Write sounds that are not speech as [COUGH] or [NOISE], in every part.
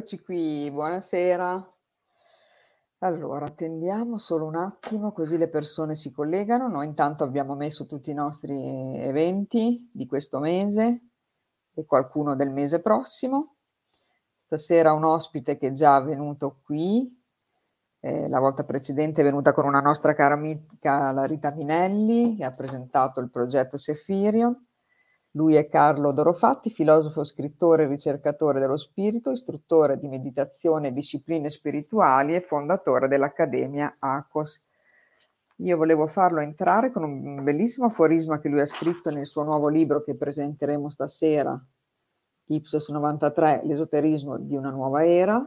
Eccoci qui, buonasera. Allora, attendiamo solo un attimo così le persone si collegano. Noi intanto abbiamo messo tutti i nostri eventi di questo mese e qualcuno del mese prossimo. Stasera un ospite che è già venuto qui, eh, la volta precedente è venuta con una nostra cara amica, la Rita Minelli, che ha presentato il progetto Sefirion. Lui è Carlo Dorofatti, filosofo, scrittore e ricercatore dello spirito, istruttore di meditazione e discipline spirituali e fondatore dell'Accademia ACOS. Io volevo farlo entrare con un bellissimo aforisma che lui ha scritto nel suo nuovo libro che presenteremo stasera, Ipsos 93, l'esoterismo di una nuova era,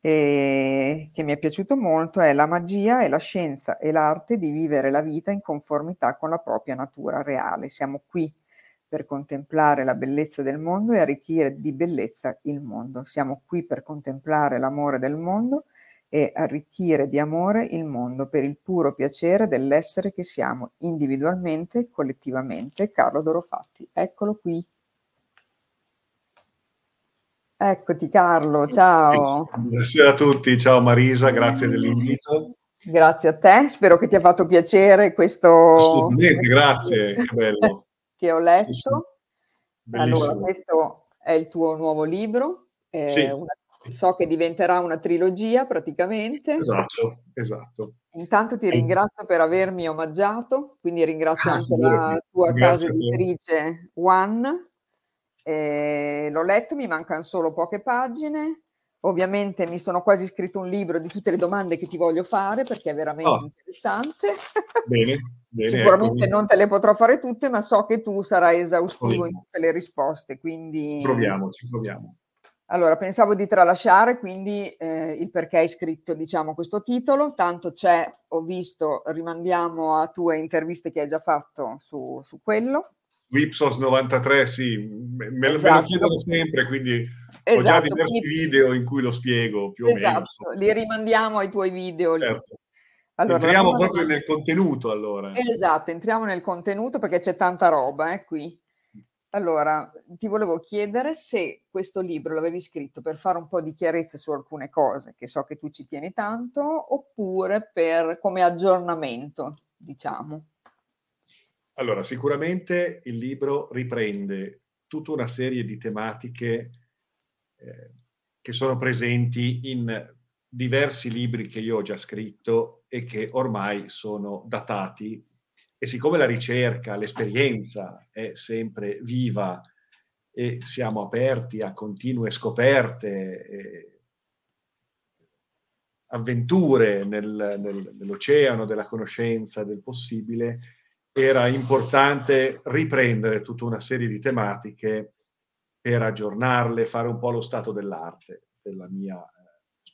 e che mi è piaciuto molto, è la magia è la scienza e l'arte di vivere la vita in conformità con la propria natura reale. Siamo qui per contemplare la bellezza del mondo e arricchire di bellezza il mondo. Siamo qui per contemplare l'amore del mondo e arricchire di amore il mondo per il puro piacere dell'essere che siamo individualmente e collettivamente. Carlo Dorofatti, eccolo qui. Eccoti Carlo, ciao. Buonasera a tutti, ciao Marisa, grazie dell'invito. Grazie a te, spero che ti ha fatto piacere questo... Assolutamente, grazie, che bello che ho letto. Sì, sì. Allora, questo è il tuo nuovo libro. Eh, sì. una, so che diventerà una trilogia praticamente. Esatto, esatto. Intanto ti ringrazio per avermi omaggiato, quindi ringrazio ah, anche la tua casa editrice One. Eh, l'ho letto, mi mancano solo poche pagine. Ovviamente mi sono quasi scritto un libro di tutte le domande che ti voglio fare perché è veramente oh. interessante. Bene. Bene, Sicuramente ecco. non te le potrò fare tutte, ma so che tu sarai esaustivo in tutte le risposte. Quindi... Proviamoci, proviamo. Allora, pensavo di tralasciare quindi eh, il perché hai scritto diciamo, questo titolo, tanto c'è, ho visto, rimandiamo a tue interviste che hai già fatto su, su quello. Ipsos 93, sì, me, me esatto. lo chiedono sempre, quindi esatto. ho già esatto, diversi video in cui lo spiego più esatto. o meno. Esatto, li rimandiamo ai tuoi video. Certo. Allora, entriamo proprio nel contenuto allora. Esatto, entriamo nel contenuto perché c'è tanta roba eh, qui. Allora, ti volevo chiedere se questo libro l'avevi scritto per fare un po' di chiarezza su alcune cose, che so che tu ci tieni tanto, oppure per, come aggiornamento, diciamo. Allora, sicuramente il libro riprende tutta una serie di tematiche eh, che sono presenti in diversi libri che io ho già scritto e che ormai sono datati. E siccome la ricerca, l'esperienza è sempre viva e siamo aperti a continue scoperte, avventure nel, nel, nell'oceano della conoscenza, del possibile, era importante riprendere tutta una serie di tematiche per aggiornarle, fare un po' lo stato dell'arte della mia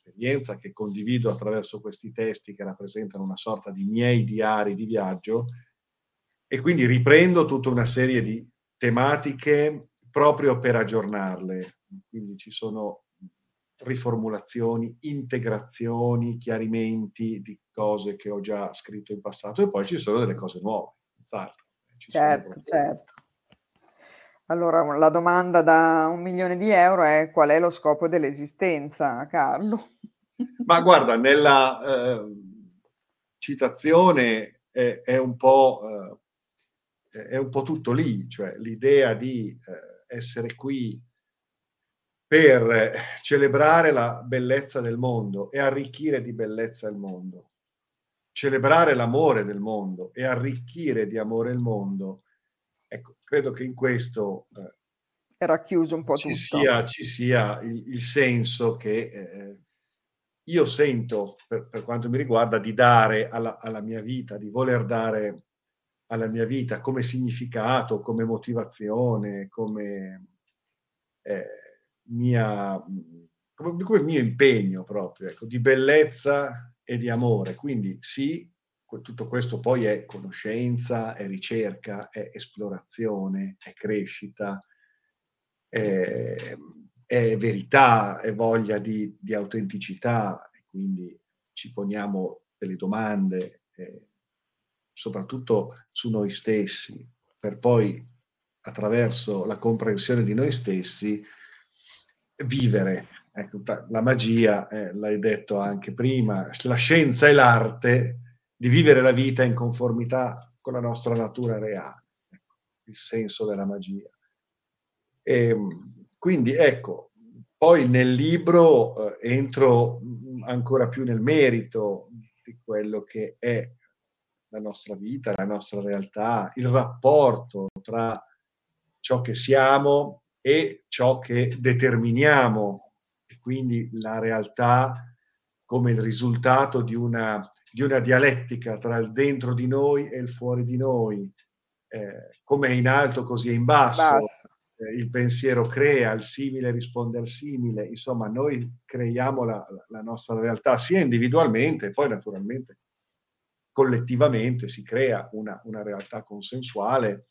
esperienza che condivido attraverso questi testi che rappresentano una sorta di miei diari di viaggio e quindi riprendo tutta una serie di tematiche proprio per aggiornarle. Quindi ci sono riformulazioni, integrazioni, chiarimenti di cose che ho già scritto in passato e poi ci sono delle cose nuove. Ci certo, certo. Allora, la domanda da un milione di euro è qual è lo scopo dell'esistenza, Carlo? Ma guarda, nella eh, citazione è, è, un po', eh, è un po' tutto lì, cioè l'idea di eh, essere qui per celebrare la bellezza del mondo e arricchire di bellezza il mondo, celebrare l'amore del mondo e arricchire di amore il mondo Ecco, credo che in questo eh, era chiuso un po' ci tutto. Sia, ci sia il, il senso che eh, io sento, per, per, quanto mi riguarda, di dare alla, alla, mia vita, di voler dare alla mia vita come significato, come motivazione, come eh, mia come, come mio impegno proprio, ecco, di bellezza e di amore. Quindi sì, tutto questo poi è conoscenza, è ricerca, è esplorazione, è crescita, è, è verità, è voglia di, di, autenticità, quindi ci poniamo delle domande, eh, soprattutto su noi stessi, per poi attraverso la comprensione di noi stessi vivere. Ecco, la magia, eh, l'hai detto anche prima, la scienza e l'arte di vivere la vita in conformità con la nostra natura reale, ecco, il senso della magia. E, ehm, quindi ecco, poi nel libro eh, entro ancora più nel merito di quello che è la nostra vita, la nostra realtà, il rapporto tra ciò che siamo e ciò che determiniamo, e quindi la realtà come il risultato di una, di una dialettica tra il dentro di noi e il fuori di noi, eh, come è in alto così è in basso. basso. Eh, il pensiero crea, il simile risponde al simile, insomma noi creiamo la, la nostra realtà sia individualmente e poi naturalmente collettivamente si crea una, una realtà consensuale,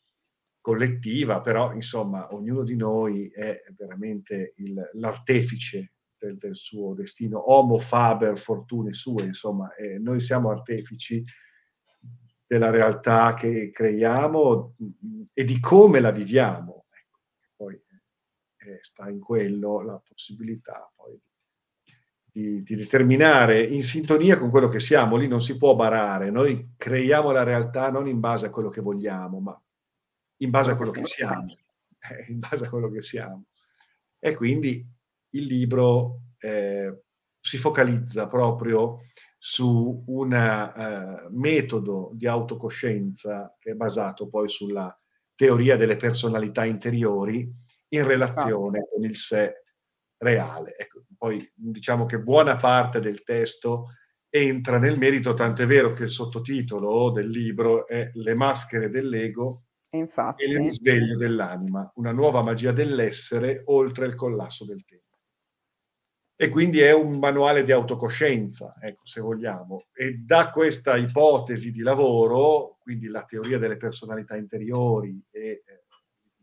collettiva, però insomma ognuno di noi è veramente il, l'artefice del, del, suo destino, homo faber fortune sue, insomma, eh, noi siamo artefici della realtà che creiamo mm, e di come la viviamo. Ecco, poi eh, sta in quello la possibilità poi di, di, determinare in sintonia con quello che siamo, lì non si può barare, noi creiamo la realtà non in base a quello che vogliamo, ma in base a quello che siamo, eh, in base a quello che siamo. E quindi il libro eh, si focalizza proprio su un eh, metodo di autocoscienza che è basato poi sulla teoria delle personalità interiori in relazione ah. con il sé reale. Ecco, poi diciamo che buona parte del testo entra nel merito, tanto è vero che il sottotitolo del libro è Le maschere dell'ego Infatti. e il risveglio dell'anima, una nuova magia dell'essere oltre il collasso del tempo. E quindi è un manuale di autocoscienza, ecco, se vogliamo. E da questa ipotesi di lavoro, quindi la teoria delle personalità interiori e eh,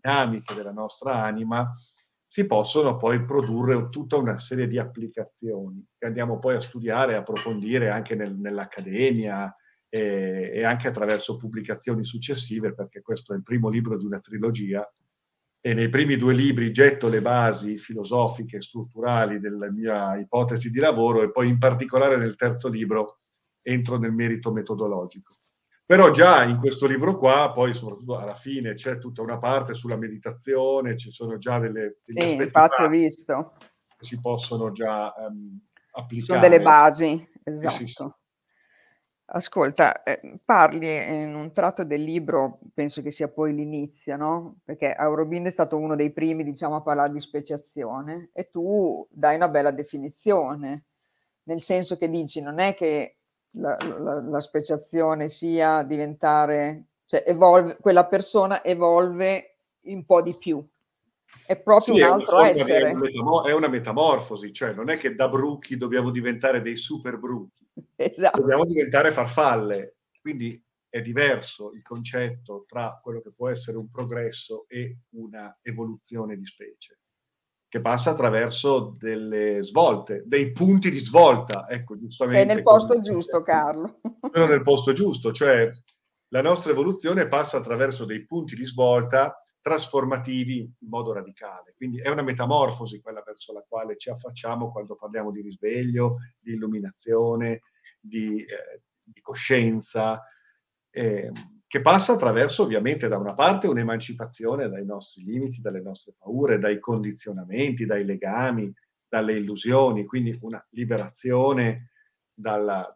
dinamiche della nostra anima, si possono poi produrre tutta una serie di applicazioni che andiamo poi a studiare e approfondire anche nel, nell'accademia e, e, anche attraverso pubblicazioni successive, perché questo è il primo libro di una trilogia e nei primi due libri getto le basi filosofiche e strutturali della mia ipotesi di lavoro e poi in particolare nel terzo libro entro nel merito metodologico. Però già in questo libro qua, poi soprattutto alla fine, c'è tutta una parte sulla meditazione, ci sono già delle... Sì, infatti ho visto. Che si possono già um, applicare. Sono delle basi, esatto. Sì, sì, Ascolta, eh, parli in un tratto del libro, penso che sia poi l'inizio, no? Perché Aurobindo è stato uno dei primi, diciamo, a parlare di speciazione e tu dai una bella definizione, nel senso che dici non è che la, la, la speciazione sia diventare, cioè evolve, quella persona evolve un po' di più. È proprio sì, un altro è essere. È una, metamo- è una, metamorfosi, cioè non è che da bruchi dobbiamo diventare dei super bruchi, esatto. dobbiamo diventare farfalle. Quindi è diverso il concetto tra quello che può essere un progresso e una evoluzione di specie che passa attraverso delle svolte, dei punti di svolta, ecco, giustamente. Sei nel posto giusto, Carlo. Sono nel posto giusto, cioè la nostra evoluzione passa attraverso dei punti di svolta trasformativi in modo radicale. Quindi è una metamorfosi quella verso la quale ci affacciamo quando parliamo di risveglio, di illuminazione, di, eh, di coscienza. Eh, che passa attraverso ovviamente da una parte un'emancipazione dai nostri limiti, dalle nostre paure, dai condizionamenti, dai legami, dalle illusioni, quindi una liberazione dalla,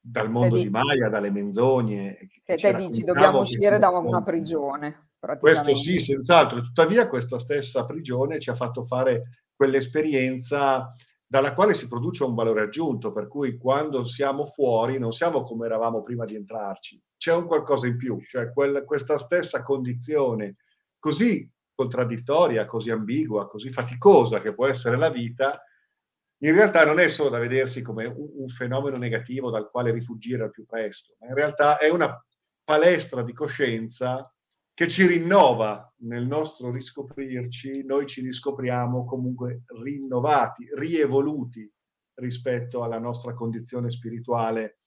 dal mondo di Maya, dalle menzogne. Che te dici, dobbiamo uscire da una prigione. Questo sì, senz'altro. Tuttavia questa stessa prigione ci ha fatto fare quell'esperienza dalla quale si produce un valore aggiunto, per cui quando siamo fuori non siamo come eravamo prima di entrarci, c'è un qualcosa in più, cioè quel, questa stessa condizione così contraddittoria, così ambigua, così faticosa che può essere la vita, in realtà non è solo da vedersi come un, un fenomeno negativo dal quale rifugire al più presto, ma in realtà è una palestra di coscienza che ci rinnova nel nostro riscoprirci, noi ci riscopriamo comunque rinnovati, rievoluti rispetto alla nostra condizione spirituale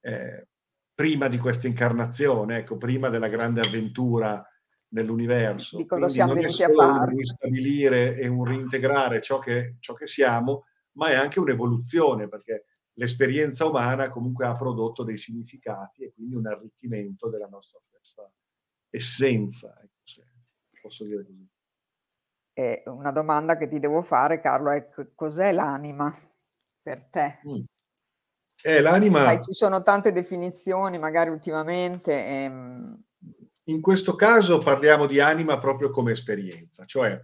eh, prima di questa incarnazione, ecco, prima della grande avventura nell'universo. Di cosa siamo venuti a fare. un ristabilire e un reintegrare ciò che, ciò che siamo, ma è anche un'evoluzione, perché l'esperienza umana comunque ha prodotto dei significati e quindi un arricchimento della nostra stessa essenza, ecco, posso dire così. E una domanda che ti devo fare, Carlo, è cos'è l'anima per te? Mm. Eh, l'anima... Sai, ci sono tante definizioni, magari ultimamente. Ehm... In questo caso parliamo di anima proprio come esperienza, cioè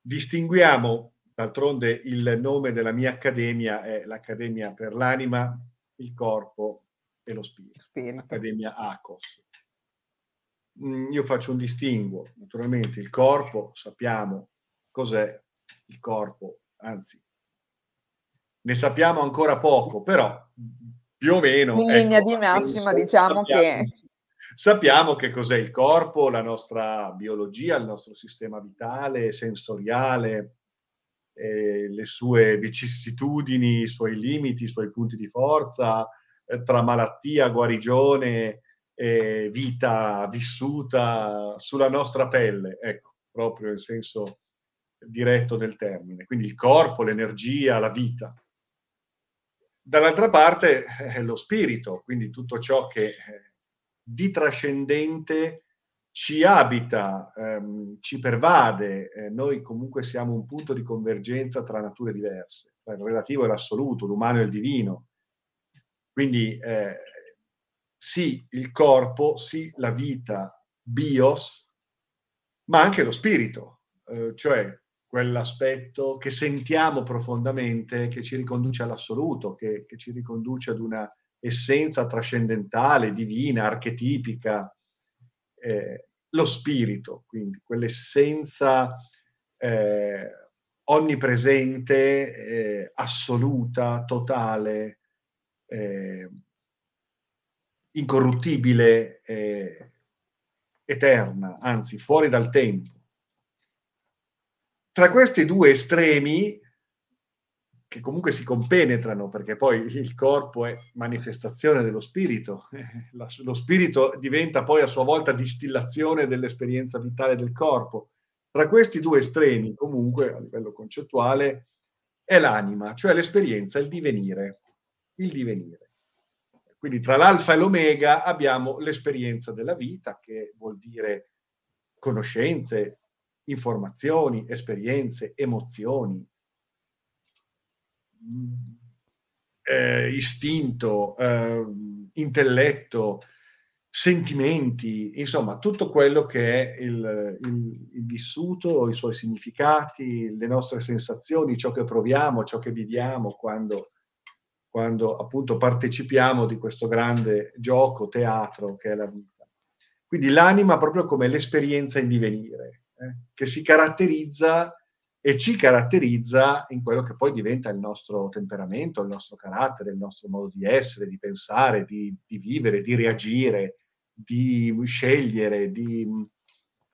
distinguiamo, d'altronde il nome della mia accademia è l'Accademia per l'anima, il corpo e lo spirito, spirito. Accademia ACOS. Mm, io faccio un distinguo, naturalmente il corpo, sappiamo cos'è il corpo, anzi ne sappiamo ancora poco, però più o meno... In linea ecco, di massima diciamo sappiamo, che... Sappiamo che cos'è il corpo, la nostra biologia, il nostro sistema vitale, sensoriale, eh, le sue vicissitudini, i suoi limiti, i suoi punti di forza, eh, tra malattia, guarigione, eh, vita vissuta sulla nostra pelle, ecco, proprio nel senso diretto del termine. Quindi il corpo, l'energia, la vita. Dall'altra parte eh, lo spirito, quindi tutto ciò che eh, di trascendente ci abita, ehm, ci pervade, eh, noi comunque siamo un punto di convergenza tra nature diverse, tra il relativo e l'assoluto, l'umano e il divino. Quindi eh, sì il corpo, sì la vita, bios, ma anche lo spirito, eh, cioè quell'aspetto che sentiamo profondamente, che ci riconduce all'assoluto, che, che ci riconduce ad una essenza trascendentale, divina, archetipica, eh, lo spirito, quindi quell'essenza eh, onnipresente, eh, assoluta, totale, eh, incorruttibile, eh, eterna, anzi fuori dal tempo tra questi due estremi, che comunque si compenetrano, perché poi il corpo è manifestazione dello spirito, [LAUGHS] lo spirito diventa poi a sua volta distillazione dell'esperienza vitale del corpo. Tra questi due estremi, comunque, a livello concettuale, è l'anima, cioè l'esperienza, il divenire. Il divenire. Quindi tra l'alfa e l'omega abbiamo l'esperienza della vita, che vuol dire conoscenze, informazioni, esperienze, emozioni, eh, istinto, eh, intelletto, sentimenti, insomma, tutto quello che è il, il, il, vissuto, i suoi significati, le nostre sensazioni, ciò che proviamo, ciò che viviamo quando, quando appunto partecipiamo di questo grande gioco, teatro che è la vita. Quindi l'anima proprio come l'esperienza in divenire, eh, che si caratterizza e ci caratterizza in quello che poi diventa il nostro temperamento, il nostro carattere, il nostro modo di essere, di pensare, di, di vivere, di reagire, di scegliere, di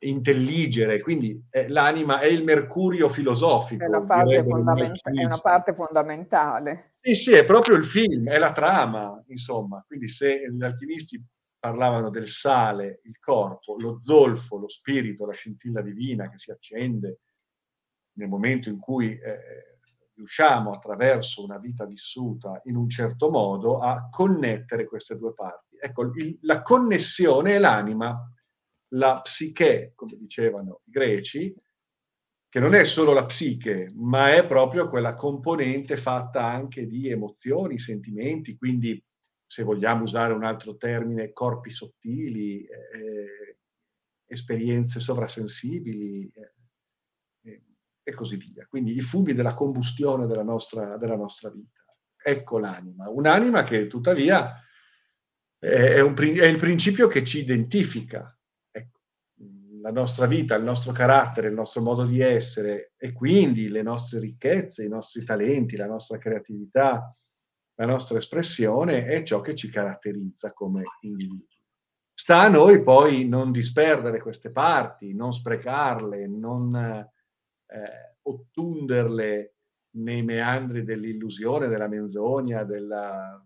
intelligere. Quindi eh, l'anima è il mercurio filosofico. È una, parte fondament- è una parte fondamentale. Sì, sì, è proprio il film, è la trama, insomma. Quindi se gli alchimisti parlavano del sale, il corpo, lo zolfo, lo spirito, la scintilla divina che si accende nel momento in cui eh, riusciamo attraverso una vita vissuta in un certo modo a connettere queste due parti. Ecco, il, la connessione è l'anima, la psiche, come dicevano i greci, che non è solo la psiche, ma è proprio quella componente fatta anche di emozioni, sentimenti, quindi se vogliamo usare un altro termine, corpi sottili, eh, esperienze sovrasensibili eh, e così via. Quindi i fumi della combustione della nostra, della nostra vita. Ecco l'anima. Un'anima che tuttavia è, un, è il principio che ci identifica. La nostra vita, il nostro carattere, il nostro modo di essere e quindi le nostre ricchezze, i nostri talenti, la nostra creatività, la nostra espressione è ciò che ci caratterizza come individui. Sta a noi poi non disperdere queste parti, non sprecarle, non eh, ottunderle nei meandri dell'illusione, della menzogna, della,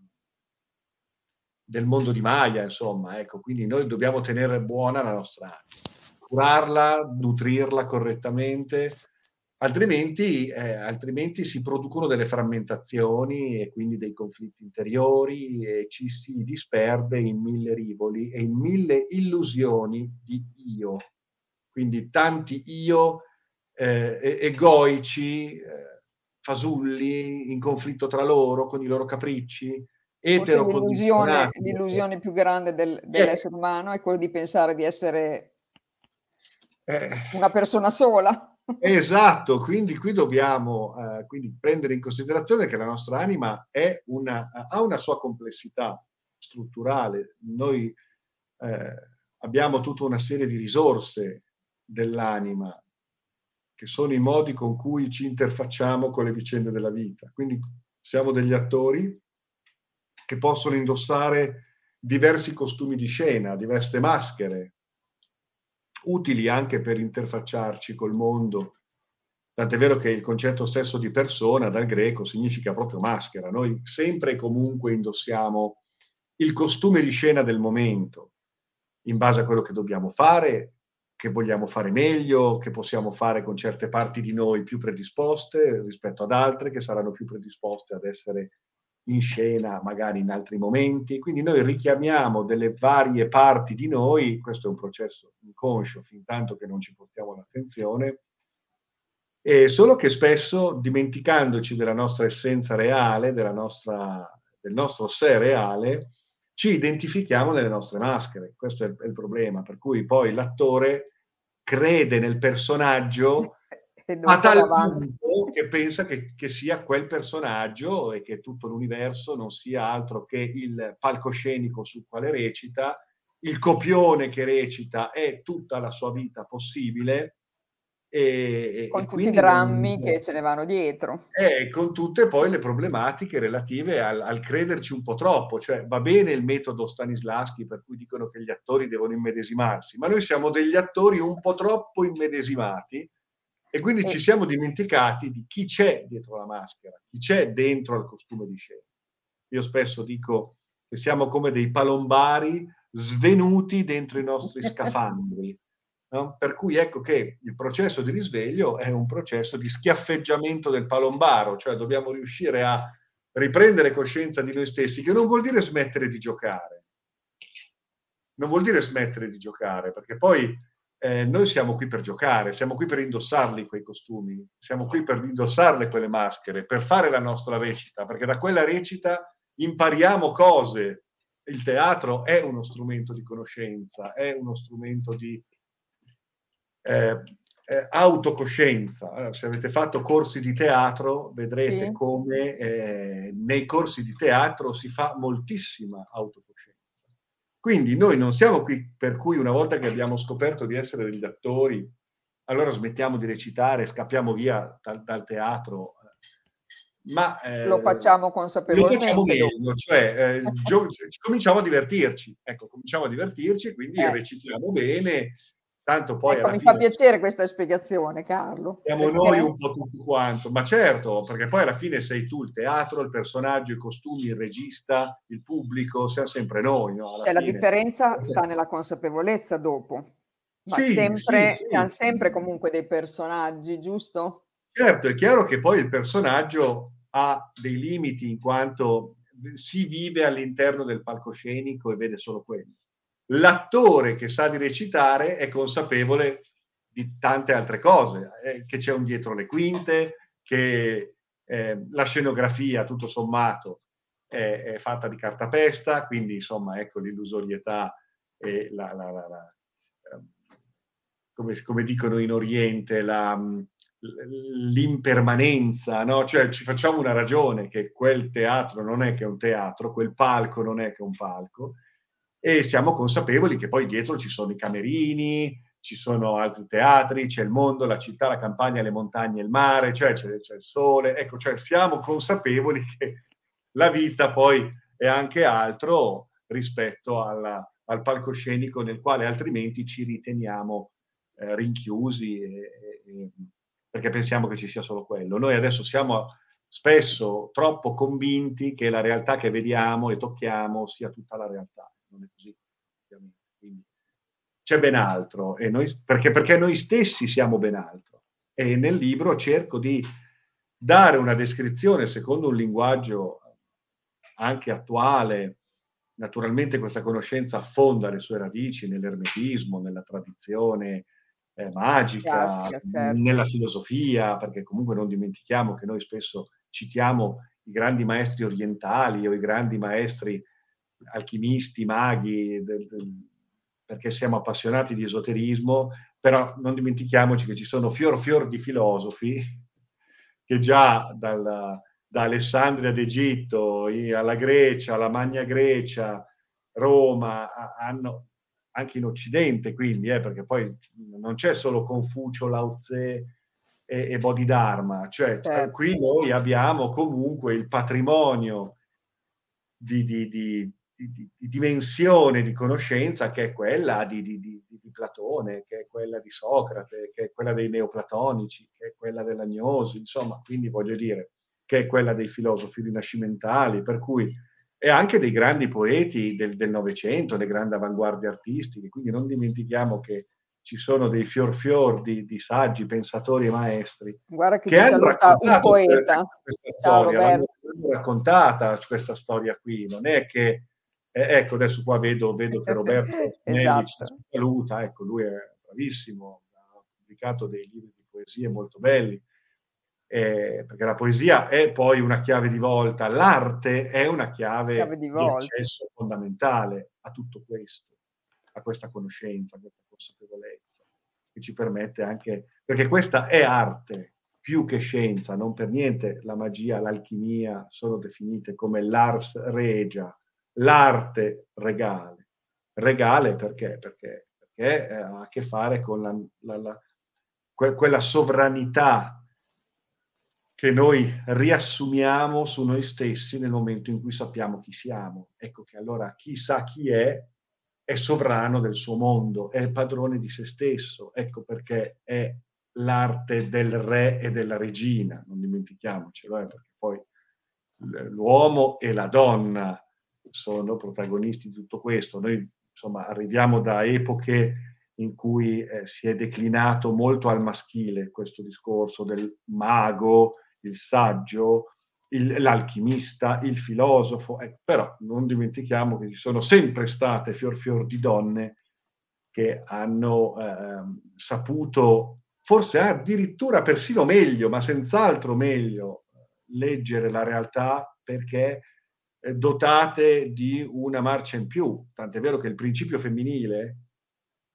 del mondo di Maya, insomma, ecco, quindi noi dobbiamo tenere buona la nostra anima, curarla, nutrirla correttamente, altrimenti, eh, altrimenti si producono delle frammentazioni e quindi dei conflitti interiori e ci si disperde in mille rivoli e in mille illusioni di io. Quindi tanti io eh, egoici, eh, fasulli, in conflitto tra loro, con i loro capricci, l'illusione, l'illusione, più grande del, dell'essere umano è quello di pensare di essere eh, una persona sola. Esatto, quindi qui dobbiamo eh, quindi prendere in considerazione che la nostra anima una, ha una sua complessità strutturale. Noi eh, abbiamo tutta una serie di risorse dell'anima che sono i modi con cui ci interfacciamo con le vicende della vita. Quindi siamo degli attori che possono indossare diversi costumi di scena, diverse maschere, utili anche per interfacciarci col mondo. Tant'è vero che il concetto stesso di persona dal greco significa proprio maschera. Noi sempre e comunque indossiamo il costume di scena del momento, in base a quello che dobbiamo fare, che vogliamo fare meglio, che possiamo fare con certe parti di noi più predisposte rispetto ad altre che saranno più predisposte ad essere in scena magari in altri momenti. Quindi noi richiamiamo delle varie parti di noi, questo è un processo inconscio fin tanto che non ci portiamo l'attenzione, e solo che spesso dimenticandoci della nostra essenza reale, nostra, del nostro sé reale, ci identifichiamo nelle nostre maschere. Questo è il, è il problema, per cui poi l'attore crede nel personaggio [LAUGHS] a tal punto che pensa che, che, sia quel personaggio e che tutto l'universo non sia altro che il palcoscenico sul quale recita, il copione che recita è tutta la sua vita possibile. E, con e tutti i drammi non, che ce ne vanno dietro. E con tutte poi le problematiche relative al, al, crederci un po' troppo, cioè va bene il metodo Stanislaschi per cui dicono che gli attori devono immedesimarsi, ma noi siamo degli attori un po' troppo immedesimati e quindi ci siamo dimenticati di chi c'è dietro la maschera, chi c'è dentro al costume di scena. Io spesso dico che siamo come dei palombari svenuti dentro i nostri [LAUGHS] scafandri. No? Per cui ecco che il processo di risveglio è un processo di schiaffeggiamento del palombaro, cioè dobbiamo riuscire a riprendere coscienza di noi stessi, che non vuol dire smettere di giocare. Non vuol dire smettere di giocare, perché poi eh, noi siamo qui per giocare, siamo qui per indossarli quei costumi, siamo qui per indossarle quelle maschere, per fare la nostra recita, perché da quella recita impariamo cose. Il teatro è uno strumento di conoscenza, è uno strumento di eh, eh, autocoscienza. se avete fatto corsi di teatro, vedrete sì. come eh, nei corsi di teatro si fa moltissima autocoscienza quindi noi non siamo qui per cui una volta che abbiamo scoperto di essere degli attori, allora smettiamo di recitare, scappiamo via dal, dal teatro. Ma, eh, lo facciamo consapevolmente. Lo facciamo meglio, cioè eh, gio- cominciamo a divertirci, ecco, cominciamo a divertirci, quindi eh. recitiamo bene, Tanto poi ecco, mi fa piacere questa spiegazione, Carlo. Siamo perché... noi un po' tutti quanto, ma certo, perché poi alla fine sei tu il teatro, il personaggio, i costumi, il regista, il pubblico, siamo sempre noi. No? Cioè, la differenza sta nella consapevolezza dopo. Ma sì, sempre, sì, sì. hanno sempre comunque dei personaggi, giusto? Certo, è chiaro che poi il personaggio ha dei limiti in quanto si vive all'interno del palcoscenico e vede solo quello l'attore che sa di recitare è consapevole di tante altre cose, eh, che c'è un dietro le quinte, che eh, la scenografia, tutto sommato, è, è, fatta di cartapesta, quindi insomma ecco l'illusorietà e la, la, la, la ehm, come, come, dicono in Oriente, l'impermanenza, no? cioè ci facciamo una ragione che quel teatro non è che un teatro, quel palco non è che un palco, e siamo consapevoli che poi dietro ci sono i camerini, ci sono altri teatri, c'è il mondo, la città, la campagna, le montagne, il mare, cioè c'è, c'è il sole, ecco, cioè siamo consapevoli [LAUGHS] che la vita poi è anche altro rispetto alla, al palcoscenico nel quale altrimenti ci riteniamo eh, rinchiusi e, e, perché pensiamo che ci sia solo quello. Noi adesso siamo spesso troppo convinti che la realtà che vediamo e tocchiamo sia tutta la realtà. Non è così, ovviamente. Quindi c'è ben altro, noi, perché, perché noi stessi siamo ben altro. E nel libro cerco di dare una descrizione secondo un linguaggio anche attuale. Naturalmente questa conoscenza affonda le sue radici nell'ermetismo, nella tradizione eh, magica, Classica, certo. nella filosofia, perché comunque non dimentichiamo che noi spesso citiamo i grandi maestri orientali o i grandi maestri alchimisti, maghi, del, del, perché siamo appassionati di esoterismo, però non dimentichiamoci che ci sono fior fior di filosofi che già dal, da Alessandria d'Egitto alla Grecia, alla Magna Grecia, Roma, hanno anche in Occidente, quindi, eh, perché poi non c'è solo Confucio, Lao Tse e, e Bodhidharma, cioè certo. qui noi abbiamo comunque il patrimonio di, di, di, di, dimensione di conoscenza che è quella di, di, Platone, che è quella di Socrate, che è quella dei neoplatonici, che è quella dell'agnosi, insomma, quindi voglio dire che è quella dei filosofi rinascimentali, per cui e anche dei grandi poeti del Novecento, le grandi avanguardie artistiche, quindi non dimentichiamo che ci sono dei fior fior di, di saggi, pensatori e maestri Guarda che, che hanno raccontato un poeta. questa Ciao, storia, raccontata questa storia qui, non è che eh, ecco adesso qua vedo, vedo che Roberto [LAUGHS] esatto. ci saluta, ecco lui è bravissimo, ha pubblicato dei libri di poesie molto belli, eh, perché la poesia è poi una chiave di volta, l'arte è una chiave, chiave di, di accesso fondamentale a tutto questo, a questa conoscenza, a questa consapevolezza, che ci permette anche, perché questa è arte più che scienza, non per niente la magia, l'alchimia sono definite come l'ars regia, l'arte regale. Regale perché? Perché, perché eh, ha a che fare con la, la, la, que, quella sovranità che noi riassumiamo su noi stessi nel momento in cui sappiamo chi siamo. Ecco che allora chi sa chi è è sovrano del suo mondo, è padrone di se stesso. Ecco perché è l'arte del re e della regina, non dimentichiamocelo, eh, perché poi l'uomo e la donna sono protagonisti di tutto questo. Noi insomma arriviamo da epoche in cui eh, si è declinato molto al maschile questo discorso del mago, il saggio, il, l'alchimista, il filosofo, eh, però non dimentichiamo che ci sono sempre state fior fior di donne che hanno eh, saputo, forse addirittura persino meglio, ma senz'altro meglio, leggere la realtà perché dotate di una marcia in più. Tant'è vero che il principio femminile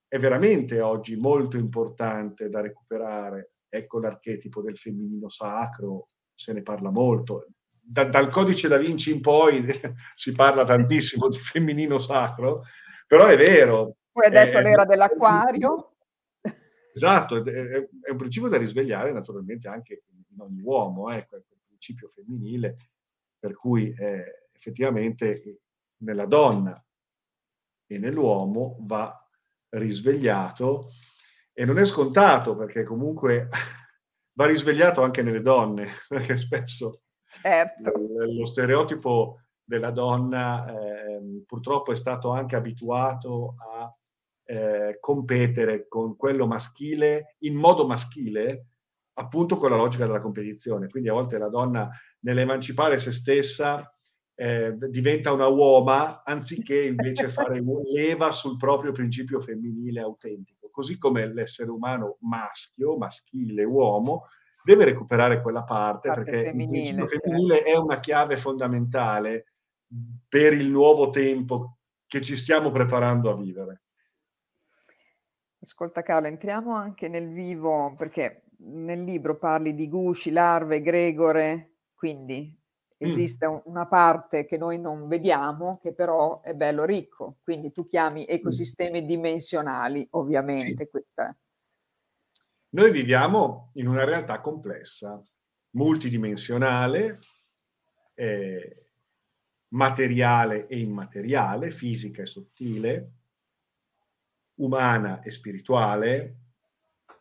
è veramente oggi molto importante da recuperare ecco l'archetipo del femminino sacro, se ne parla molto. Da, dal codice da Vinci in poi [LAUGHS] si parla tantissimo di femminino sacro, però è vero. Poi adesso è, l'era dell'acquario. Esatto, è, è, un principio da risvegliare naturalmente anche in ogni uomo, eh, quel principio femminile, per cui eh, effettivamente nella donna e nell'uomo va risvegliato e non è scontato perché comunque [LAUGHS] va risvegliato anche nelle donne, [LAUGHS] perché spesso certo. lo stereotipo della donna eh, purtroppo è stato anche abituato a eh, competere con quello maschile in modo maschile, appunto con la logica della competizione. Quindi a volte la donna nell'emancipare se stessa eh, diventa una uoma anziché invece fare leva sul proprio principio femminile autentico. Così come l'essere umano maschio, maschile, uomo, deve recuperare quella parte, parte perché femminile, il principio femminile certo. è una chiave fondamentale per il nuovo tempo che ci stiamo preparando a vivere. Ascolta Carlo, entriamo anche nel vivo, perché nel libro parli di gusci, larve, gregore, quindi esiste mm. una parte che noi non vediamo, che però è bello ricco. Quindi tu chiami ecosistemi mm. dimensionali, ovviamente. Sì. Questa. Noi viviamo in una realtà complessa, multidimensionale, eh, materiale e immateriale, fisica e sottile, umana e spirituale,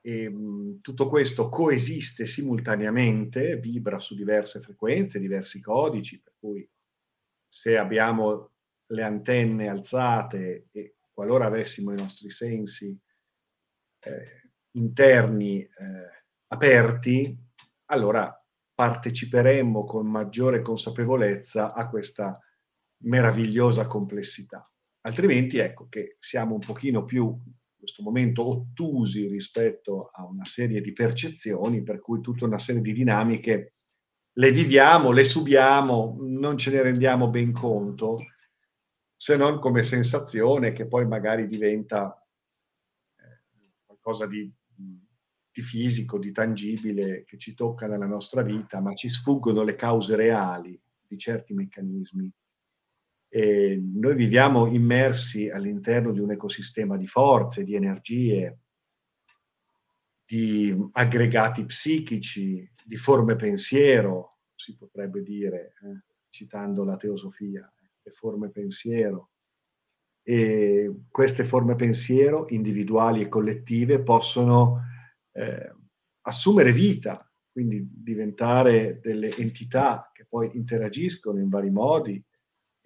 e mh, tutto questo coesiste simultaneamente, vibra su diverse frequenze, diversi codici, per cui se abbiamo le antenne alzate e qualora avessimo i nostri sensi eh, interni eh, aperti, allora parteciperemmo con maggiore consapevolezza a questa meravigliosa complessità. Altrimenti ecco che siamo un pochino più questo momento ottusi rispetto a una serie di percezioni, per cui tutta una serie di dinamiche le viviamo, le subiamo, non ce ne rendiamo ben conto, se non come sensazione che poi magari diventa eh, qualcosa di di fisico, di tangibile che ci tocca nella nostra vita, ma ci sfuggono le cause reali di certi meccanismi. E noi viviamo immersi all'interno di un ecosistema di forze, di energie, di aggregati psichici, di forme pensiero, si potrebbe dire, eh, citando la teosofia, le forme pensiero. E queste forme pensiero, individuali e collettive, possono eh, assumere vita, quindi diventare delle entità che poi interagiscono in vari modi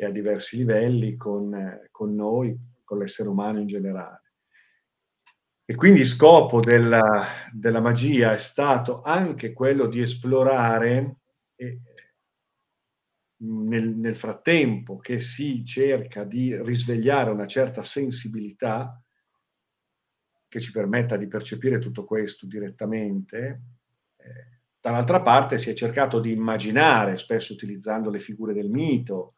e a diversi livelli con, eh, con noi, con l'essere umano in generale. E quindi scopo della, della magia è stato anche quello di esplorare e, nel, nel, frattempo che si cerca di risvegliare una certa sensibilità, che ci permetta di percepire tutto questo direttamente. Eh, dall'altra parte si è cercato di immaginare, spesso utilizzando le figure del mito,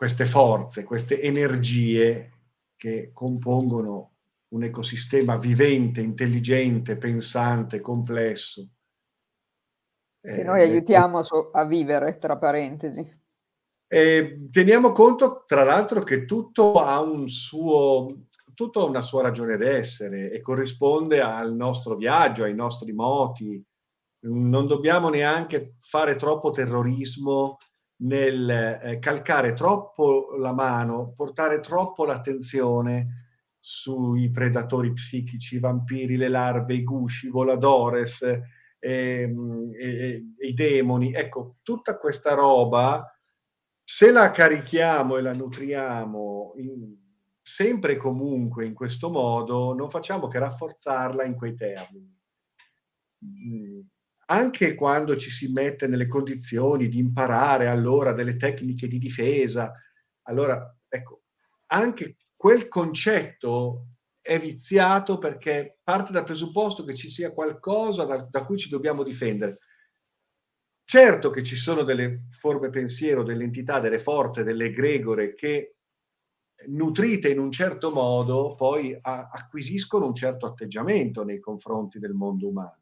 queste forze, queste energie che compongono un ecosistema vivente, intelligente, pensante, complesso. Che noi eh, aiutiamo a, a vivere, tra parentesi. E teniamo conto, tra l'altro, che tutto ha un suo tutto ha una sua ragione d'essere e corrisponde al nostro viaggio, ai nostri moti. Non dobbiamo neanche fare troppo terrorismo nel eh, calcare troppo la mano, portare troppo l'attenzione sui predatori psichici, i vampiri, le larve, i gusci, i voladores, eh, e, e, i demoni. Ecco, tutta questa roba, se la carichiamo e la nutriamo in, sempre e comunque in questo modo non facciamo che rafforzarla in quei termini. Anche quando ci si mette nelle condizioni di imparare allora delle tecniche di difesa, allora ecco, anche quel concetto è viziato perché parte dal presupposto che ci sia qualcosa da, da cui ci dobbiamo difendere. Certo che ci sono delle forme pensiero, delle entità, delle forze, delle egregore che nutrite in un certo modo, poi a, acquisiscono un certo atteggiamento nei confronti del mondo umano.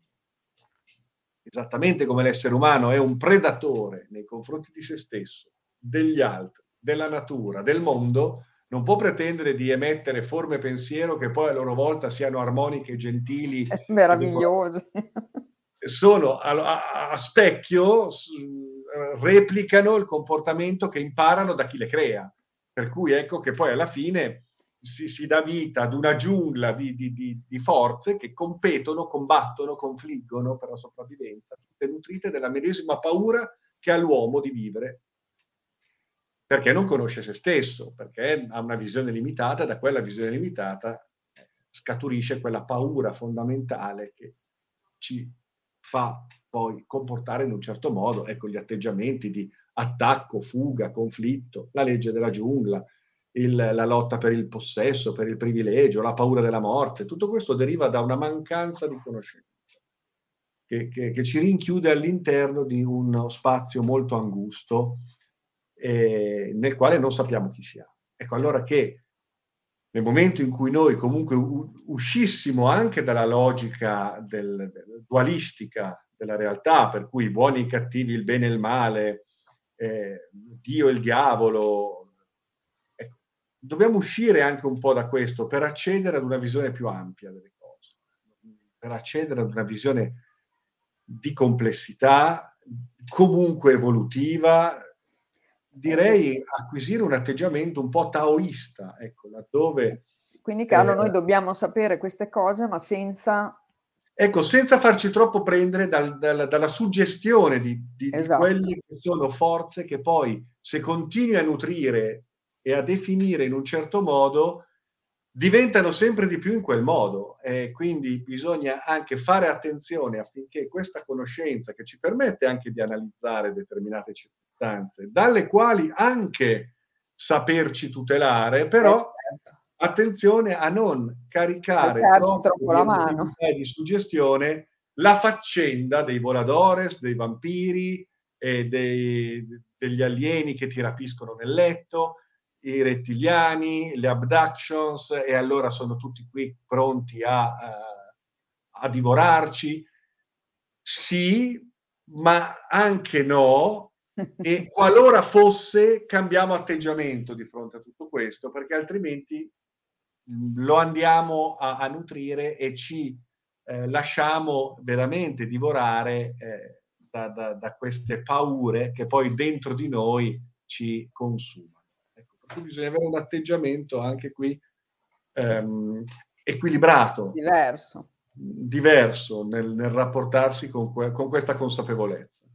Esattamente come l'essere umano è un predatore nei confronti di se stesso, degli altri, della natura, del mondo, non può pretendere di emettere forme pensiero che poi a loro volta siano armoniche, gentili. Meravigliose. Sono a, a, a specchio, replicano il comportamento che imparano da chi le crea per cui ecco che poi alla fine si, si dà vita ad una giungla di, di, di, di, forze che competono, combattono, confliggono per la sopravvivenza, tutte nutrite della medesima paura che ha l'uomo di vivere, perché non conosce se stesso, perché ha una visione limitata, da quella visione limitata eh, scaturisce quella paura fondamentale che ci fa poi comportare in un certo modo, ecco gli atteggiamenti di attacco, fuga, conflitto, la legge della giungla, il, la lotta per il possesso, per il privilegio, la paura della morte, tutto questo deriva da una mancanza di conoscenza che, che, che ci rinchiude all'interno di uno spazio molto angusto eh, nel quale non sappiamo chi siamo. Ecco allora che nel momento in cui noi comunque uscissimo anche dalla logica del, del, dualistica della realtà, per cui i buoni e i cattivi, il bene e il male, eh, Dio e il diavolo. Dobbiamo uscire anche un po' da questo per accedere ad una visione più ampia delle cose, per accedere ad una visione di complessità, comunque evolutiva, direi acquisire un atteggiamento un po' taoista, ecco, laddove Quindi Carlo, eh, noi dobbiamo sapere queste cose, ma senza... Ecco, senza farci troppo prendere dal, dal, dalla suggestione di, di, esatto. di quelle che sono forze che poi, se continui a nutrire e a definire in un certo modo, diventano sempre di più in quel modo. E quindi bisogna anche fare attenzione affinché questa conoscenza, che ci permette anche di analizzare determinate circostanze, dalle quali anche saperci tutelare, però eh, certo. attenzione a non caricare troppo, troppo la mano di suggestione la faccenda dei voladores, dei vampiri e dei, degli alieni che ti rapiscono nel letto, i rettiliani, le abductions e allora sono tutti qui pronti a, a, a divorarci. Sì, ma anche no, [LAUGHS] e qualora fosse cambiamo atteggiamento di fronte a tutto questo, perché altrimenti mhmm, lo andiamo a, a nutrire e ci eh, lasciamo veramente divorare eh, da, da, da, queste paure che poi dentro di noi ci consumano. Bisogna avere un atteggiamento anche qui ehm, equilibrato. Diverso. Diverso nel, nel rapportarsi con, que- con questa consapevolezza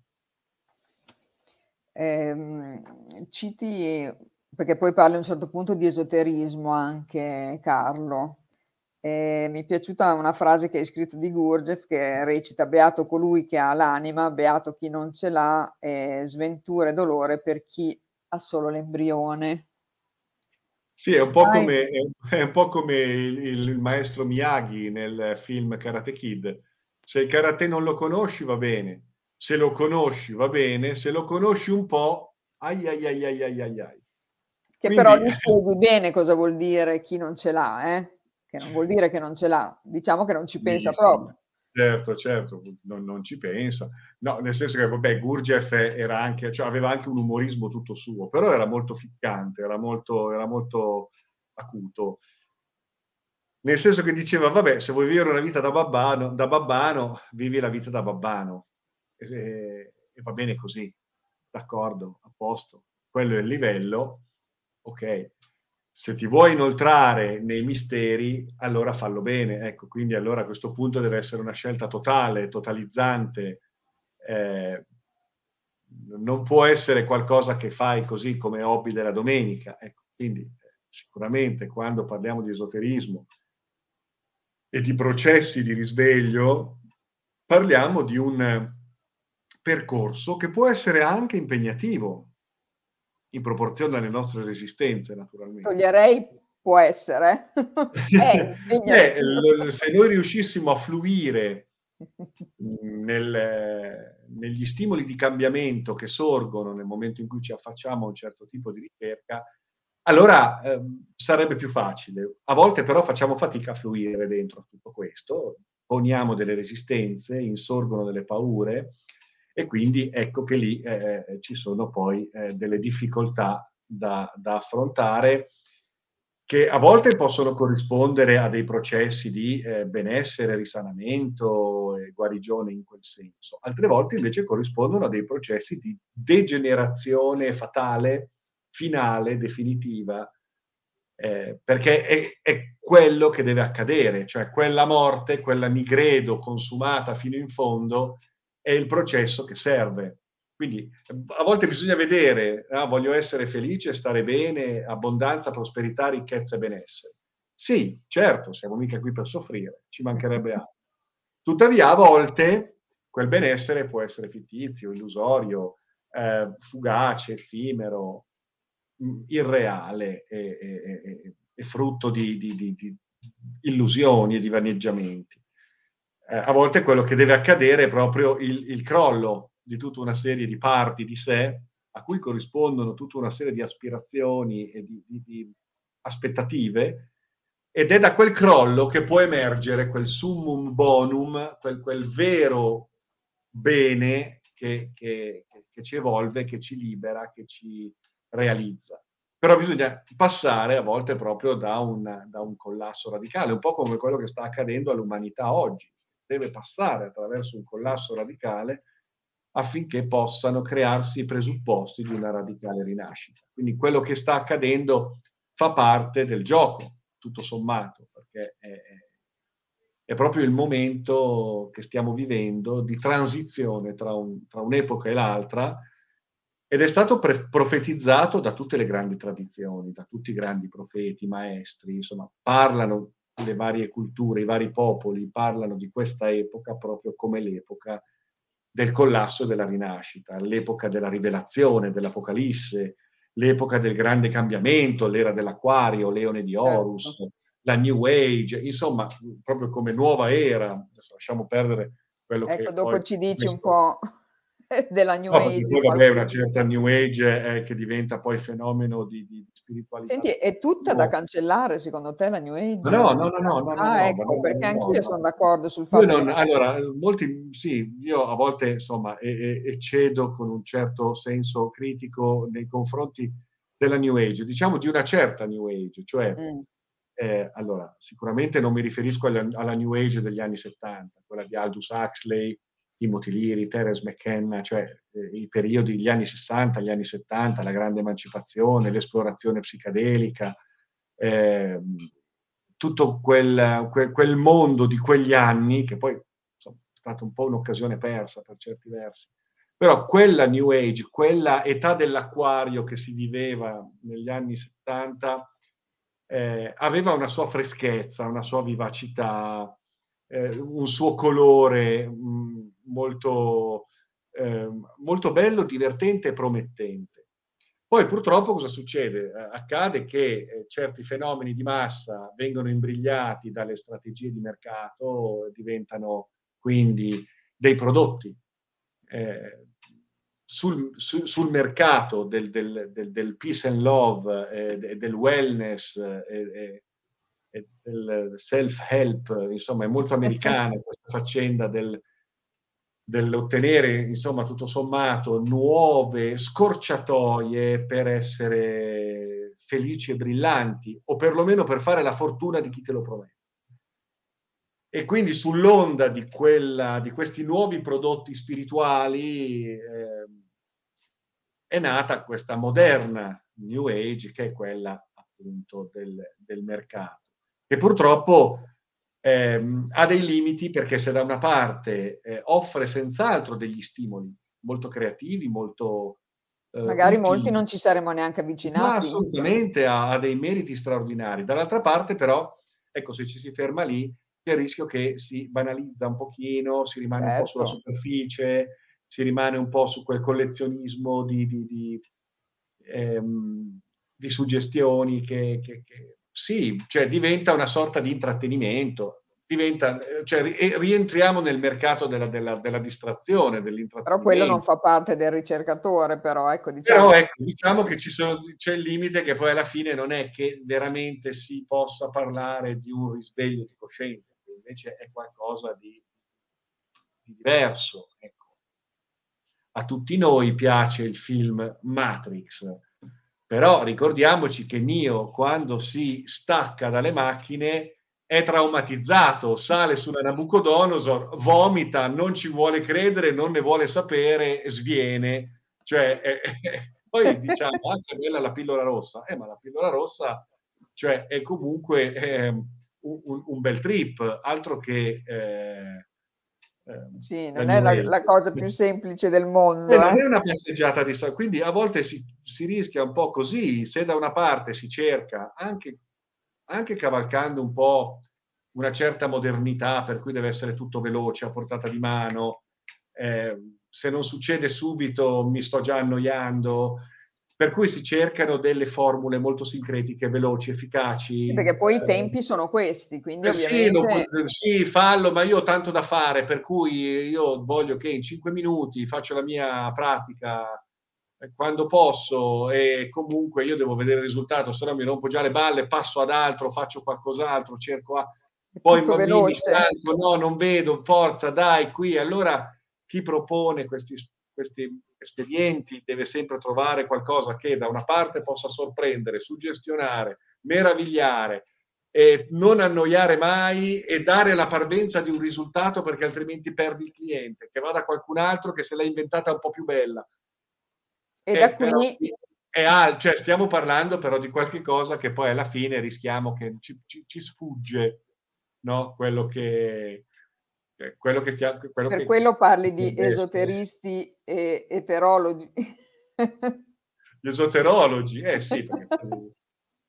ehm, citi, perché poi parli a un certo punto di esoterismo anche, Carlo. Eh, mi è piaciuta una frase che hai scritto di Gurdjieff che recita Beato colui che ha l'anima, beato chi non ce l'ha, eh, sventura e dolore per chi ha solo l'embrione. Sì, è un po' come, è un po come il, il, maestro Miyagi nel film Karate Kid. Se il karate non lo conosci va bene, se lo conosci va bene, se lo conosci un po', ai ai ai ai ai ai. ai. Che Quindi... però spieghi bene cosa vuol dire chi non ce l'ha, eh? che non vuol dire che non ce l'ha, diciamo che non ci pensa sì, proprio. Certo, certo, non, non, ci pensa. No, nel senso che, vabbè, Gurgiev era anche, cioè, aveva anche un umorismo tutto suo, però era molto ficcante, era molto, era molto acuto. Nel senso che diceva, vabbè, se vuoi vivere una vita da babbano, da babbano vivi la vita da babbano e, e va bene così, d'accordo, a posto, quello è il livello, ok. Se ti vuoi inoltrare nei misteri, allora fallo bene. Ecco, quindi allora a questo punto deve essere una scelta totale, totalizzante. Eh, non può essere qualcosa che fai così come hobby della domenica. Ecco, quindi sicuramente quando parliamo di esoterismo e di processi di risveglio, parliamo di un percorso che può essere anche impegnativo in proporzione alle nostre resistenze, naturalmente. Toglierei può essere. [LAUGHS] eh, eh, se noi riuscissimo a fluire nel, negli stimoli di cambiamento che sorgono nel momento in cui ci affacciamo a un certo tipo di ricerca, allora eh, sarebbe più facile. A volte però facciamo fatica a fluire dentro tutto questo, poniamo delle resistenze, insorgono delle paure e quindi ecco che lì eh, eh, ci sono poi eh, delle difficoltà da, da, affrontare che a volte possono corrispondere a dei processi di eh, benessere, risanamento e guarigione in quel senso, altre volte invece corrispondono a dei processi di degenerazione fatale, finale, definitiva, eh, perché è, è, quello che deve accadere, cioè quella morte, quella nigredo consumata fino in fondo, è il processo che serve. Quindi a volte bisogna vedere, ah, voglio essere felice, stare bene, abbondanza, prosperità, ricchezza e benessere. Sì, certo, siamo mica qui per soffrire, ci mancherebbe altro. Tuttavia, a volte quel benessere può essere fittizio, illusorio, eh, fugace, effimero, mm, irreale e, e, e, e frutto di, di, di, di illusioni e di vaneggiamenti eh, a volte quello che deve accadere è proprio il, il, crollo di tutta una serie di parti di sé a cui corrispondono tutta una serie di aspirazioni e di, di, di aspettative ed è da quel crollo che può emergere quel summum bonum, quel, quel vero bene che, che, che, ci evolve, che ci libera, che ci realizza. Però bisogna passare a volte proprio da un, da un collasso radicale, un po' come quello che sta accadendo all'umanità oggi deve passare attraverso un collasso radicale affinché possano crearsi i presupposti di una radicale rinascita. Quindi quello che sta accadendo fa parte del gioco, tutto sommato, perché è, è, proprio il momento che stiamo vivendo di transizione tra, un, tra un'epoca e l'altra ed è stato pre- profetizzato da tutte le grandi tradizioni, da tutti i grandi profeti, maestri, insomma, parlano le varie culture, i vari popoli, parlano di questa epoca proprio come l'epoca del collasso e della rinascita, l'epoca della rivelazione, dell'Apocalisse, l'epoca del grande cambiamento, l'era dell'Aquario, Leone di certo. Horus, certo. la New Age, insomma, proprio come nuova era. Adesso lasciamo perdere quello ecco, che... Ecco, dopo ci dici un po' [LAUGHS] della New no, Age. Poi, vabbè, una certa New Age eh, che diventa poi fenomeno di, di spiritualità. Senti, è tutta da cancellare secondo te la New Age? No, no, no, no. no ah, no, ecco, no, perché anch'io sono d'accordo sul fatto non, che... Allora, molti, sì, io a volte, insomma, eccedo con un certo senso critico nei confronti della New Age, diciamo di una certa New Age, cioè... Mm. Eh, allora, sicuramente non mi riferisco alla, alla New Age degli anni 70, quella di Aldous Huxley, Timothy Leary, Terence McKenna, cioè eh, i periodi degli anni 60, gli anni 70, la grande emancipazione, l'esplorazione psicadelica, eh, tutto quel, quel, quel, mondo di quegli anni, che poi insomma, è stata un po' un'occasione persa per certi versi. Però quella New Age, quella età dell'acquario che si viveva negli anni 70, eh, aveva una sua freschezza, una sua vivacità, eh, un suo colore mh, molto, eh, molto bello, divertente e promettente. Poi purtroppo cosa succede? Eh, accade che eh, certi fenomeni di massa vengono imbrigliati dalle strategie di mercato, diventano quindi dei prodotti eh, sul, su, sul, mercato del, del, del, del, peace and love, eh, del wellness, eh, del self-help, insomma è molto americana questa faccenda del, dell'ottenere, insomma, tutto sommato, nuove scorciatoie per essere felici e brillanti, o perlomeno per fare la fortuna di chi te lo promette. E quindi sull'onda di, quella, di questi nuovi prodotti spirituali eh, è nata questa moderna New Age, che è quella appunto del, del mercato che purtroppo ehm, ha dei limiti perché se da una parte eh, offre senz'altro degli stimoli molto creativi, molto... Eh, Magari utili, molti non ci saremmo neanche avvicinati. Ma assolutamente ha, ha, dei meriti straordinari. Dall'altra parte però, ecco, se ci si ferma lì, c'è il rischio che si banalizza un pochino, si rimane certo. un po' sulla certo. superficie, si rimane un po' su quel collezionismo di, di, di, ehm, di suggestioni che, che, che sì, cioè diventa una sorta di intrattenimento, diventa, cioè, rientriamo nel mercato della, della, della distrazione, dell'intrattenimento. Però quello non fa parte del ricercatore, però ecco, diciamo... Però ecco, diciamo che sono, c'è il limite che poi alla fine non è che veramente si possa parlare di un risveglio di coscienza, invece è qualcosa di, di diverso. Ecco. A tutti noi piace il film Matrix, però ricordiamoci che Nio, quando si stacca dalle macchine, è traumatizzato, sale sulla Nabucodonosor, vomita, non ci vuole credere, non ne vuole sapere, sviene. Cioè, eh, eh, [LAUGHS] poi diciamo [LAUGHS] anche quella la pillola rossa, eh, ma la pillola rossa cioè, è comunque eh, un, un, bel trip, altro che eh, Ehm, sì, non è la, la, cosa più semplice del mondo. Eh, non è eh. una passeggiata di sangue, quindi a volte si, si, rischia un po' così, se da una parte si cerca, anche, anche cavalcando un po' una certa modernità, per cui deve essere tutto veloce, a portata di mano, eh, se non succede subito mi sto già annoiando, per cui si cercano delle formule molto sincretiche, veloci, efficaci. Perché poi i tempi sono questi, quindi eh, ovviamente... Sì, sì, fallo, ma io ho tanto da fare, per cui io voglio che in cinque minuti faccio la mia pratica eh, quando posso e comunque io devo vedere il risultato, se no mi rompo già le balle, passo ad altro, faccio qualcos'altro, cerco a... Poi mi stanco, no, non vedo, forza, dai, qui. Allora chi propone questi, questi espedienti deve sempre trovare qualcosa che da una parte possa sorprendere, suggestionare, meravigliare, e non annoiare mai e dare la parvenza di un risultato perché altrimenti perdi il cliente, che vada qualcun altro che se l'ha inventata un po' più bella. E eh, da qui è al, cioè stiamo parlando però di qualche cosa che poi alla fine rischiamo che ci, ci, ci sfugge, no? Quello che, quello che stiamo... Quello per che, quello parli di esoteristi e eterologi. Gli esoterologi, eh sì, perché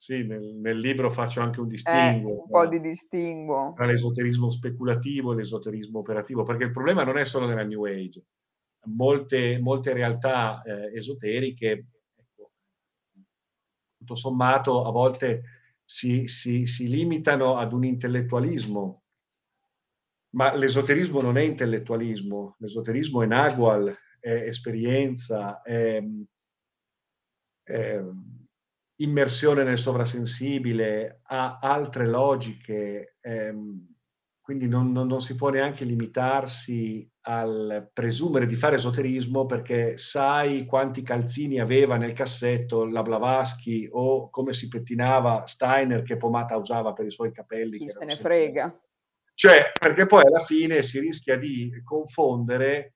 sì, nel, nel, libro faccio anche un distinguo. Eh, un po' di distinguo. Tra l'esoterismo speculativo e l'esoterismo operativo, perché il problema non è solo nella New Age. Molte, molte realtà eh, esoteriche, ecco, tutto sommato, a volte si, si, si limitano ad un intellettualismo, ma l'esoterismo non è intellettualismo, l'esoterismo è nagual, è esperienza, è, è immersione nel sovrasensibile, ha altre logiche, ehm, quindi non, non, non, si può neanche limitarsi al presumere di fare esoterismo perché sai quanti calzini aveva nel cassetto la Blavatsky o come si pettinava Steiner, che pomata usava per i suoi capelli. Chi se ne frega. Cioè, perché poi alla fine si rischia di confondere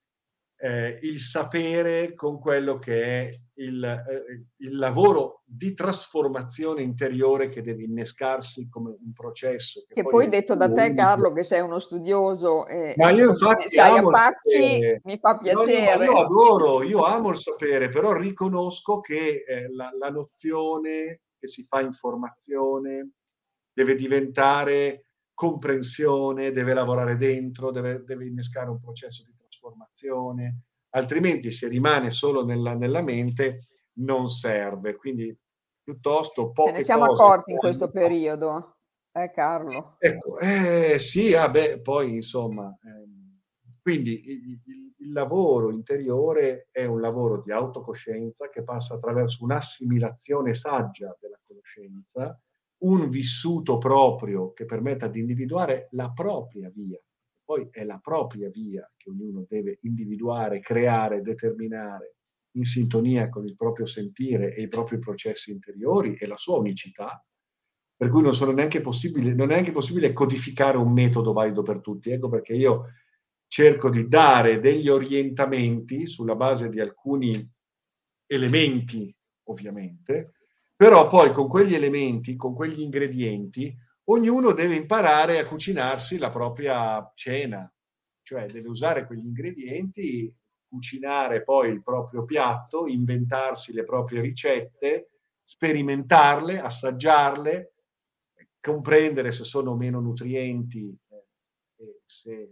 eh, il sapere con quello che è il, eh, il, lavoro di trasformazione interiore che deve innescarsi come un processo. Che, che poi, poi detto da te, Carlo, che sei uno studioso e Ma io infatti sai a pacchi, mi fa piacere. No, no, io adoro, io amo il sapere, però riconosco che eh, la, la nozione che si fa informazione deve diventare comprensione, deve lavorare dentro, deve, deve innescare un processo di trasformazione, altrimenti se rimane solo nella, nella mente non serve. Quindi piuttosto poche Ce ne siamo accorti in questo periodo, eh Carlo? Ecco, eh, sì, ah, beh, poi insomma, ehm, quindi il, il, il lavoro interiore è un lavoro di autocoscienza che passa attraverso un'assimilazione saggia della conoscenza, un vissuto proprio che permetta di individuare la propria via poi è la propria via che ognuno deve individuare, creare, determinare in sintonia con il proprio sentire e i propri processi interiori e la sua unicità, per cui non, neanche non è neanche possibile codificare un metodo valido per tutti. Ecco perché io cerco di dare degli orientamenti sulla base di alcuni elementi, ovviamente, però poi con quegli elementi, con quegli ingredienti, ognuno deve imparare a cucinarsi la propria cena, cioè deve usare quegli ingredienti, cucinare poi il proprio piatto, inventarsi le proprie ricette, sperimentarle, assaggiarle, comprendere se sono meno nutrienti eh, e se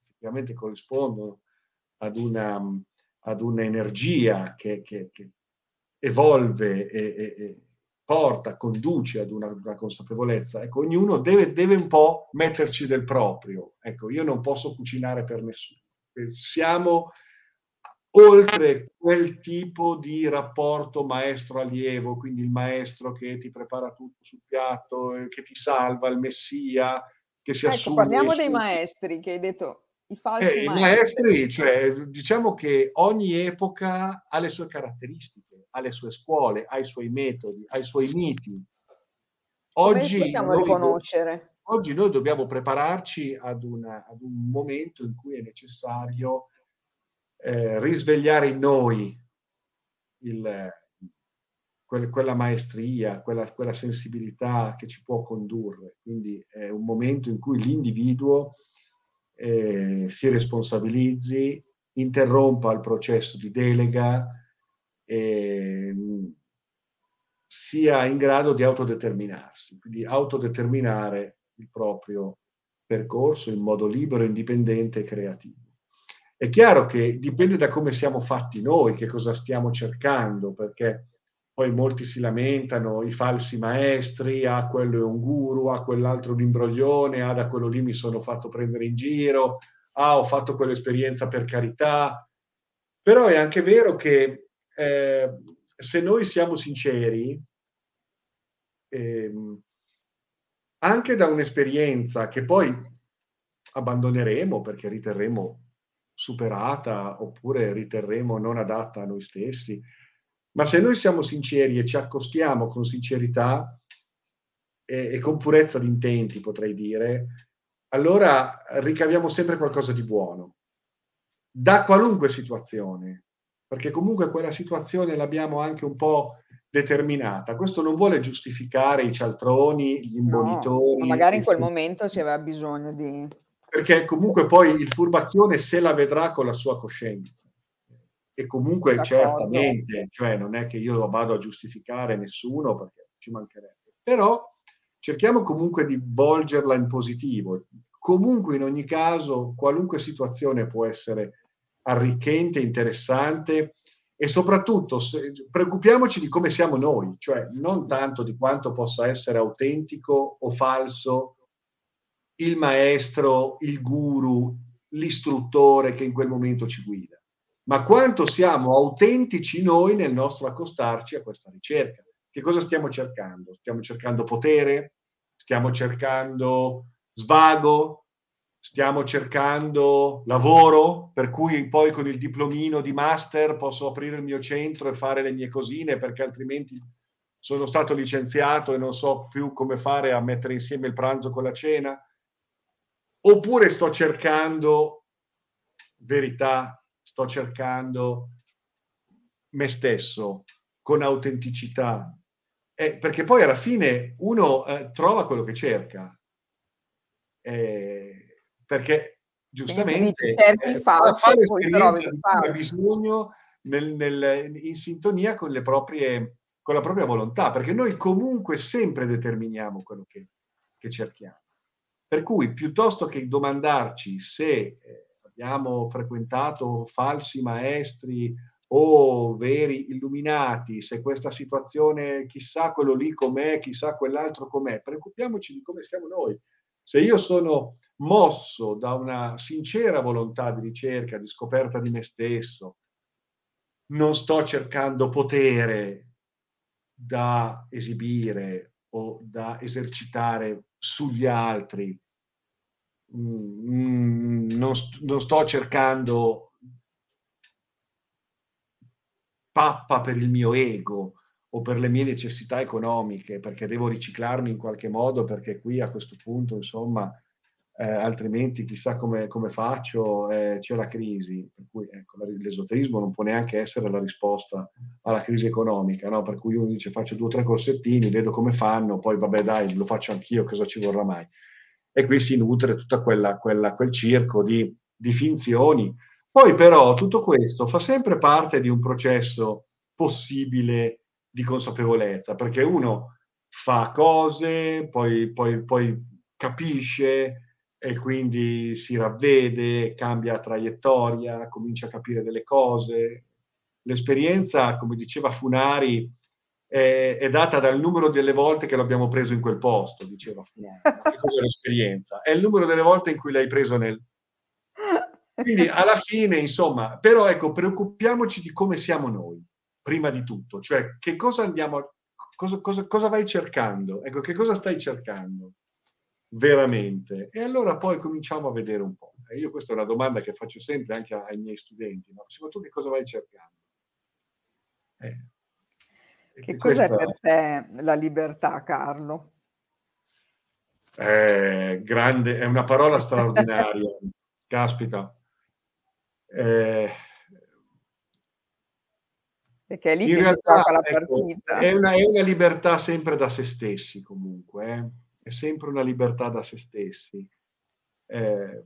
effettivamente corrispondono ad una, ad un'energia che, che, che evolve e, e, porta, conduce ad una, una consapevolezza. Ecco, ognuno deve, deve, un po' metterci del proprio. Ecco, io non posso cucinare per nessuno. Siamo oltre quel tipo di rapporto maestro-allievo, quindi il maestro che ti prepara tutto sul piatto, che ti salva, il messia, che si ecco, assume... Parliamo dei maestri che hai detto i falsi eh, maestri. maestri. cioè, diciamo che ogni epoca ha le sue caratteristiche, ha le sue scuole, ha i suoi metodi, ha i suoi miti. Oggi noi, riconoscere? oggi noi dobbiamo prepararci ad, una, ad, un momento in cui è necessario eh, risvegliare in noi il, quel, quella maestria, quella, quella sensibilità che ci può condurre. Quindi è un momento in cui l'individuo eh, si responsabilizzi, interrompa il processo di delega, eh, sia in grado di autodeterminarsi, quindi autodeterminare il proprio percorso in modo libero, indipendente e creativo. È chiaro che dipende da come siamo fatti noi, che cosa stiamo cercando, perché poi molti si lamentano, i falsi maestri, ah quello è un guru, ah quell'altro un imbroglione, ah da quello lì mi sono fatto prendere in giro, ah ho fatto quell'esperienza per carità. Però è anche vero che eh, se noi siamo sinceri, eh, anche da un'esperienza che poi abbandoneremo perché riterremo superata oppure riterremo non adatta a noi stessi, ma se noi siamo sinceri e ci accostiamo con sincerità e, e con purezza di intenti, potrei dire, allora ricaviamo sempre qualcosa di buono, da qualunque situazione, perché comunque quella situazione l'abbiamo anche un po' determinata. Questo non vuole giustificare i cialtroni, gli imbonitori. No, magari in quel momento si aveva bisogno di... Perché comunque poi il furbacchione se la vedrà con la sua coscienza. E comunque D'accordo. certamente, cioè non è che io vado a giustificare nessuno perché ci mancherebbe. Però cerchiamo comunque di volgerla in positivo. Comunque in ogni caso, qualunque situazione può essere arricchente, interessante e soprattutto se, preoccupiamoci di come siamo noi, cioè non tanto di quanto possa essere autentico o falso il maestro, il guru, l'istruttore che in quel momento ci guida, ma quanto siamo autentici noi nel nostro accostarci a questa ricerca. Che cosa stiamo cercando? Stiamo cercando potere? Stiamo cercando svago? stiamo cercando lavoro, per cui poi con il diplomino di master posso aprire il mio centro e fare le mie cosine, perché altrimenti sono stato licenziato e non so più come fare a mettere insieme il pranzo con la cena. Oppure sto cercando verità, sto cercando me stesso con autenticità. Eh, perché poi alla fine uno eh, trova quello che cerca. Eh, perché giustamente cerchi falso, fa l'esperienza di ha bisogno nel, nel, in sintonia con, le proprie, con la propria volontà, perché noi comunque sempre determiniamo quello che, che cerchiamo. Per cui piuttosto che domandarci se eh, abbiamo frequentato falsi maestri o veri illuminati, se questa situazione chissà quello lì com'è, chissà quell'altro com'è, preoccupiamoci di come siamo noi. Se io sono mosso da una sincera volontà di ricerca, di scoperta di me stesso, non sto cercando potere da esibire o da esercitare sugli altri, mm, non, non sto cercando pappa per il mio ego o per le mie necessità economiche, perché devo riciclarmi in qualche modo, perché qui a questo punto, insomma, eh, altrimenti chissà come, come faccio, eh, c'è la crisi, per cui ecco, l'esoterismo non può neanche essere la risposta alla crisi economica, no? per cui uno dice faccio due o tre corsettini, vedo come fanno, poi vabbè dai, lo faccio anch'io, cosa ci vorrà mai? E qui si nutre tutto quel circo di, di finzioni. Poi però tutto questo fa sempre parte di un processo possibile di consapevolezza, perché uno fa cose, poi, poi, poi capisce, e quindi si ravvede, cambia traiettoria, comincia a capire delle cose. L'esperienza, come diceva Funari, è, è, data dal numero delle volte che l'abbiamo preso in quel posto, diceva. Che cos'è l'esperienza? È il numero delle volte in cui l'hai preso nel... Quindi alla fine, insomma, però ecco, preoccupiamoci di come siamo noi, prima di tutto, cioè che cosa andiamo, cosa, cosa, cosa vai cercando? Ecco, che cosa stai cercando? veramente? E allora poi cominciamo a vedere un po'. E io questa è una domanda che faccio sempre anche ai miei studenti, ma tu che cosa vai cercando? Eh, che cos'è questa... per te la libertà, Carlo? È, grande, è una parola straordinaria, [LAUGHS] caspita. Eh, perché è lì in che realtà, la ecco, partita. Ecco, è, una, è, una, libertà sempre da se stessi comunque. Eh è sempre una libertà da se stessi. Eh,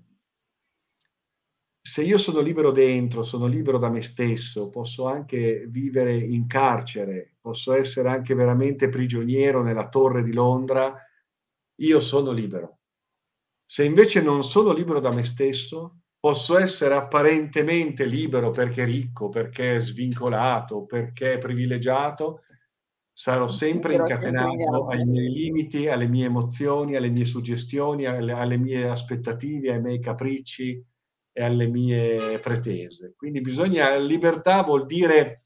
se io sono libero dentro, sono libero da me stesso, posso anche vivere in carcere, posso essere anche veramente prigioniero nella torre di Londra, io sono libero. Se invece non sono libero da me stesso, posso essere apparentemente libero perché ricco, perché svincolato, perché privilegiato, sarò sempre incatenato ai miei limiti, alle mie emozioni, alle mie suggestioni, alle, alle, mie aspettative, ai miei capricci e alle mie pretese. Quindi bisogna, libertà vuol dire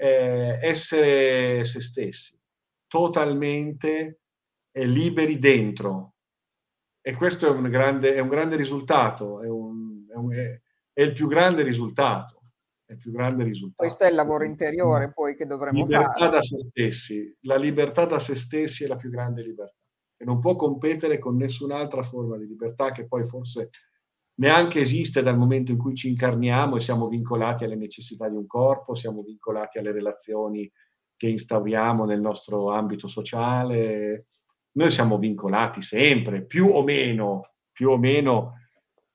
eh, essere se stessi, totalmente eh, liberi dentro. E questo è un grande, è un grande risultato, è, un, è, un, è il più grande risultato è il più grande risultato. Questo è il lavoro interiore poi che dovremmo libertà fare. da se stessi. La libertà da se stessi è la più grande libertà e non può competere con nessun'altra forma di libertà che poi forse neanche esiste dal momento in cui ci incarniamo e siamo vincolati alle necessità di un corpo, siamo vincolati alle relazioni che instauriamo nel nostro ambito sociale. Noi siamo vincolati sempre, più o meno, più o meno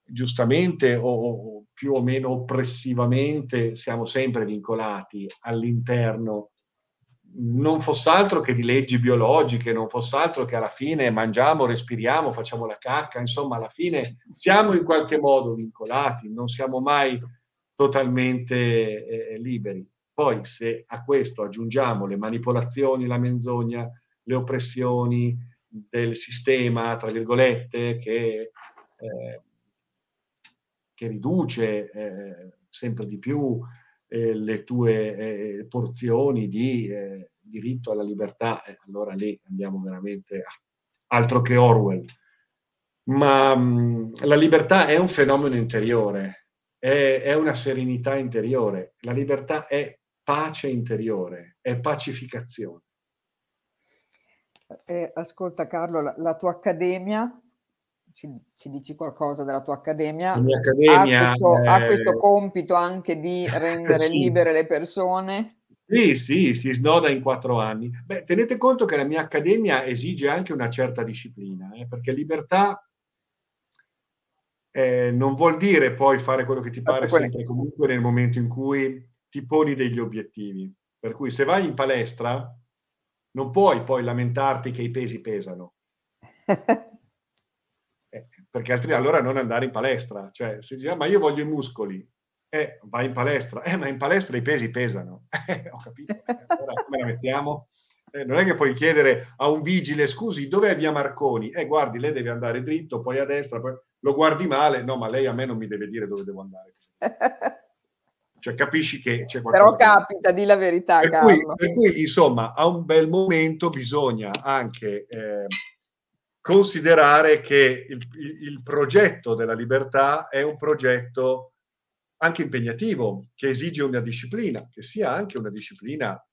giustamente o, o più o meno oppressivamente, siamo sempre vincolati all'interno non fosse altro che di leggi biologiche, non fosse altro che alla fine mangiamo, respiriamo, facciamo la cacca, insomma alla fine siamo in qualche modo vincolati, non siamo mai totalmente eh, liberi. Poi se a questo aggiungiamo le manipolazioni, la menzogna, le oppressioni del sistema, tra virgolette, che, eh, che riduce eh, sempre di più eh, le tue eh, porzioni di eh, diritto alla libertà, allora lì andiamo veramente a, altro che Orwell. Ma mh, la libertà è un fenomeno interiore, è, è una serenità interiore, la libertà è pace interiore, è pacificazione. Eh, ascolta Carlo, la, la tua accademia ci, ci, dici qualcosa della tua accademia, accademia ha, questo, eh, ha, questo, compito anche di rendere sì. libere le persone? Sì, sì, si snoda in quattro anni. Beh, tenete conto che la mia accademia esige anche una certa disciplina, eh, perché libertà eh, non vuol dire poi fare quello che ti pare sempre comunque nel momento in cui ti poni degli obiettivi. Per cui se vai in palestra non puoi poi lamentarti che i pesi pesano. [LAUGHS] perché altri allora non andare in palestra. Cioè, si dice, ah, ma io voglio i muscoli. Eh, vai in palestra. Eh, ma in palestra i pesi pesano. [LAUGHS] Eh, ho capito. Allora come la mettiamo? Eh, non è che puoi chiedere a un vigile, scusi, dov'è via Marconi? Eh, guardi, lei deve andare dritto, poi a destra, poi lo guardi male. No, ma lei a me non mi deve dire dove devo andare. [LAUGHS] Cioè, capisci che c'è qualcosa. Però capita, di la verità, per cui, per cui, insomma, a un bel momento bisogna anche... Eh, considerare che il, il, progetto della libertà è un progetto anche impegnativo, che esige una disciplina, che sia anche una disciplina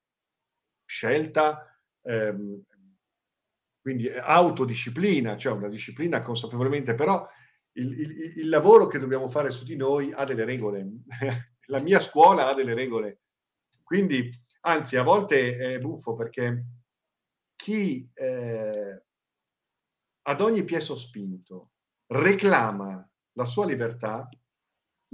scelta, ehm, quindi autodisciplina, cioè una disciplina consapevolmente, però il, il, il, lavoro che dobbiamo fare su di noi ha delle regole. [LAUGHS] La mia scuola ha delle regole. Quindi, anzi, a volte è buffo perché chi eh, ad ogni piè sospinto reclama la sua libertà,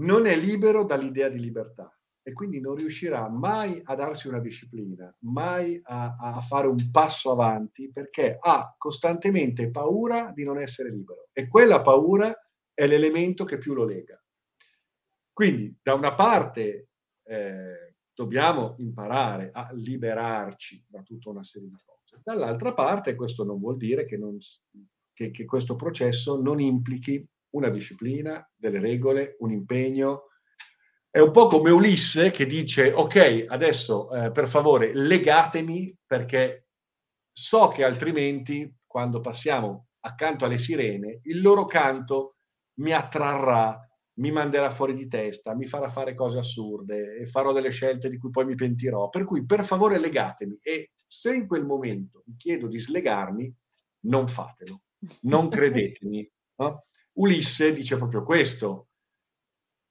non è libero dall'idea di libertà e quindi non riuscirà mai a darsi una disciplina, mai a, a, fare un passo avanti perché ha costantemente paura di non essere libero e quella paura è l'elemento che più lo lega. Quindi da una parte eh, dobbiamo imparare a liberarci da tutta una serie di cose, dall'altra parte questo non vuol dire che non, che, che questo processo non implichi una disciplina, delle regole, un impegno. È un po' come Ulisse che dice, ok, adesso eh, per favore legatemi perché so che altrimenti quando passiamo accanto alle sirene, il loro canto mi attrarrà, mi manderà fuori di testa, mi farà fare cose assurde e farò delle scelte di cui poi mi pentirò. Per cui per favore legatemi e se in quel momento vi chiedo di slegarmi, non fatelo non credetemi. No? Ulisse dice proprio questo.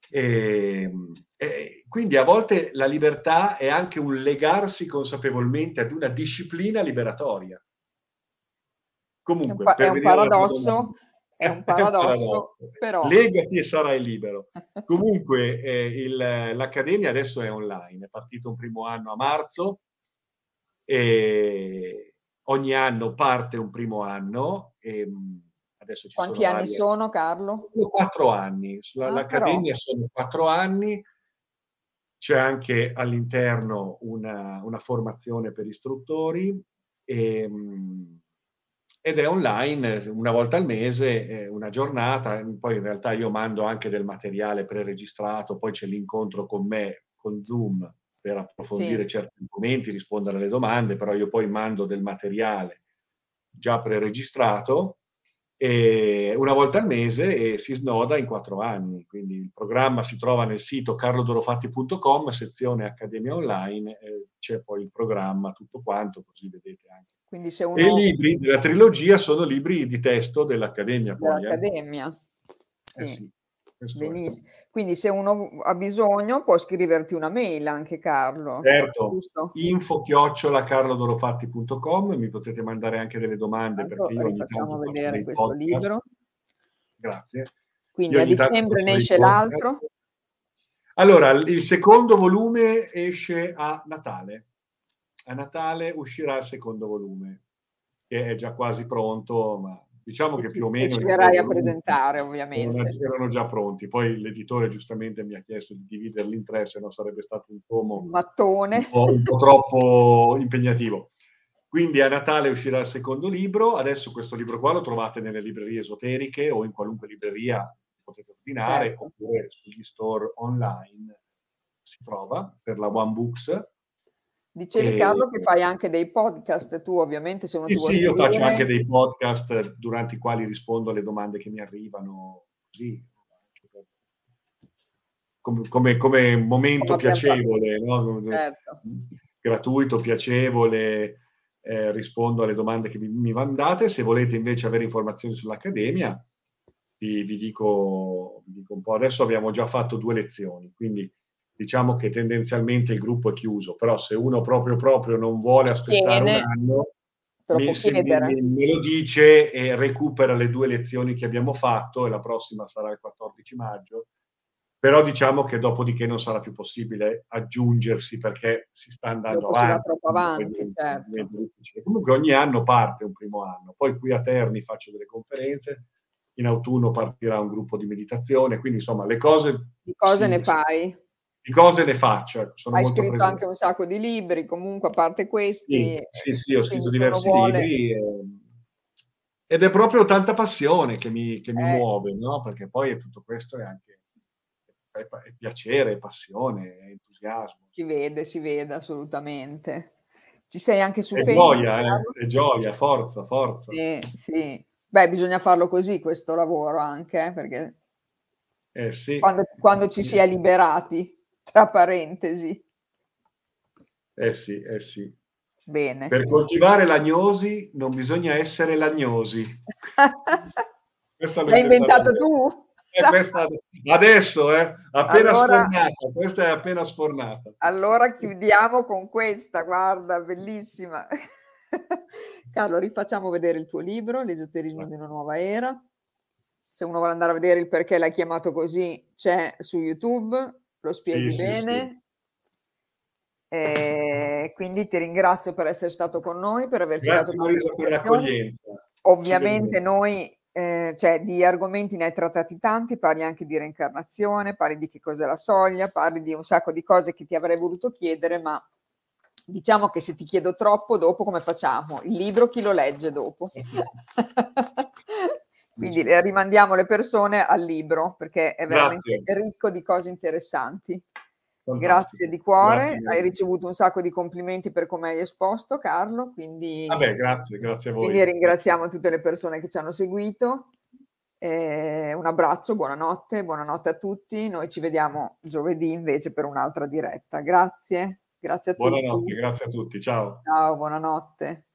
E, ehm, e quindi a volte la libertà è anche un legarsi consapevolmente ad una disciplina liberatoria. Comunque, è un, è un paradosso, [LAUGHS] è un paradosso, però... Legati e sarai libero. [LAUGHS] Comunque, eh, il, l'Accademia adesso è online, è partito un primo anno a marzo e ogni anno parte un primo anno. E, ehm, adesso ci Quanti sono anni varie... sono, Carlo? Quattro anni. Sull'Accademia ah, sono quattro anni. C'è anche all'interno una, una formazione per istruttori e, ehm, ed è online una volta al mese, una giornata. Poi in realtà io mando anche del materiale preregistrato, poi c'è l'incontro con me con Zoom per approfondire sì. certi argomenti, rispondere alle domande, però io poi mando del materiale già preregistrato e una volta al mese e si snoda in quattro anni. Quindi il programma si trova nel sito carlodorofatti.com, sezione Accademia Online, c'è poi il programma, tutto quanto, così vedete anche. Quindi se uno... E i libri della trilogia sono libri di testo dell'Accademia. Poi, dell'Accademia. Eh. Eh sì. Benissimo. Quindi se uno ha bisogno può scriverti una mail anche Carlo. Certo, giusto? info chiocciola carlodorofatti.com mi potete mandare anche delle domande Tanto perché io ogni tanto vedere questo podcast. libro. Grazie. Quindi a dicembre ne esce l'altro. Allora, il secondo volume esce a Natale. A Natale uscirà il secondo volume, che è già quasi pronto, ma diciamo che più o meno... Ci verrai a presentare, ovviamente. Erano, erano, già pronti. Poi l'editore giustamente mi ha chiesto di dividerli in tre, se no sarebbe stato un tomo... Un mattone. Un po', un po' troppo impegnativo. Quindi a Natale uscirà il secondo libro. Adesso questo libro qua lo trovate nelle librerie esoteriche o in qualunque libreria potete ordinare certo. oppure sugli store online si trova per la One Books. Dicevi e... Carlo che fai anche dei podcast tu ovviamente se uno sì, sì, io faccio anche dei podcast durante i quali rispondo alle domande che mi arrivano così come, come, come momento come piacevole no? certo. gratuito, piacevole eh, rispondo alle domande che mi, mi mandate se volete invece avere informazioni sull'Accademia vi, vi, dico, vi, dico, un po'. Adesso abbiamo già fatto due lezioni, quindi diciamo che tendenzialmente il gruppo è chiuso, però se uno proprio proprio non vuole aspettare Tiene. un anno, mi, mi, me lo dice e recupera le due lezioni che abbiamo fatto e la prossima sarà il 14 maggio. Però diciamo che dopodiché non sarà più possibile aggiungersi perché si sta andando Dopo avanti. troppo avanti certo. Comunque ogni anno parte un primo anno, poi qui a Terni faccio delle conferenze, in autunno partirà un gruppo di meditazione, quindi insomma le cose... Di cose sì, ne fai? Di cose ne faccio. Ecco, Hai scritto presente. anche un sacco di libri, comunque a parte questi... Sì, sì, sì ho scritto diversi vuole... libri. E, ed è proprio tanta passione che mi, che mi eh. muove, no? Perché poi tutto questo è anche è, è piacere, è passione, è entusiasmo. Si vede, si vede assolutamente. Ci sei anche su è Facebook? Gioia, eh? è gioia, forza, forza. Sì, sì. Beh, bisogna farlo così questo lavoro anche, eh, perché eh sì. quando, quando, ci si è liberati, tra parentesi. Eh sì, eh sì. Bene. Per coltivare l'agnosi non bisogna essere l'agnosi. [LAUGHS] L'hai inventato tu? Eh, adesso, eh, appena allora, sfornata, questa è appena sfornata. Allora chiudiamo con questa, guarda, bellissima. [LAUGHS] Carlo, rifacciamo vedere il tuo libro, L'esoterismo di una nuova era. Se uno vuole andare a vedere il perché l'hai chiamato così, c'è su YouTube, lo spieghi sì, bene. Sì, sì. E quindi ti ringrazio per essere stato con noi, per averci Grazie dato Marisa per l'accoglienza. Ovviamente noi eh, cioè, di argomenti ne hai trattati tanti, parli anche di reincarnazione, parli di che cos'è la soglia, parli di un sacco di cose che ti avrei voluto chiedere, ma Diciamo che se ti chiedo troppo, dopo come facciamo? Il libro chi lo legge dopo? [LAUGHS] Quindi rimandiamo le persone al libro perché è veramente Grazie. ricco di cose interessanti. Fantastico. Grazie di cuore, grazie. hai ricevuto un sacco di complimenti per come hai esposto Carlo, quindi, Vabbè, grazie, grazie a voi. Quindi ringraziamo tutte le persone che ci hanno seguito. Eh, un abbraccio, buonanotte, buonanotte a tutti. Noi ci vediamo giovedì invece per un'altra diretta. Grazie. Grazie a buonanotte, tutti. Buonanotte, grazie a tutti. Ciao. Ciao, buonanotte.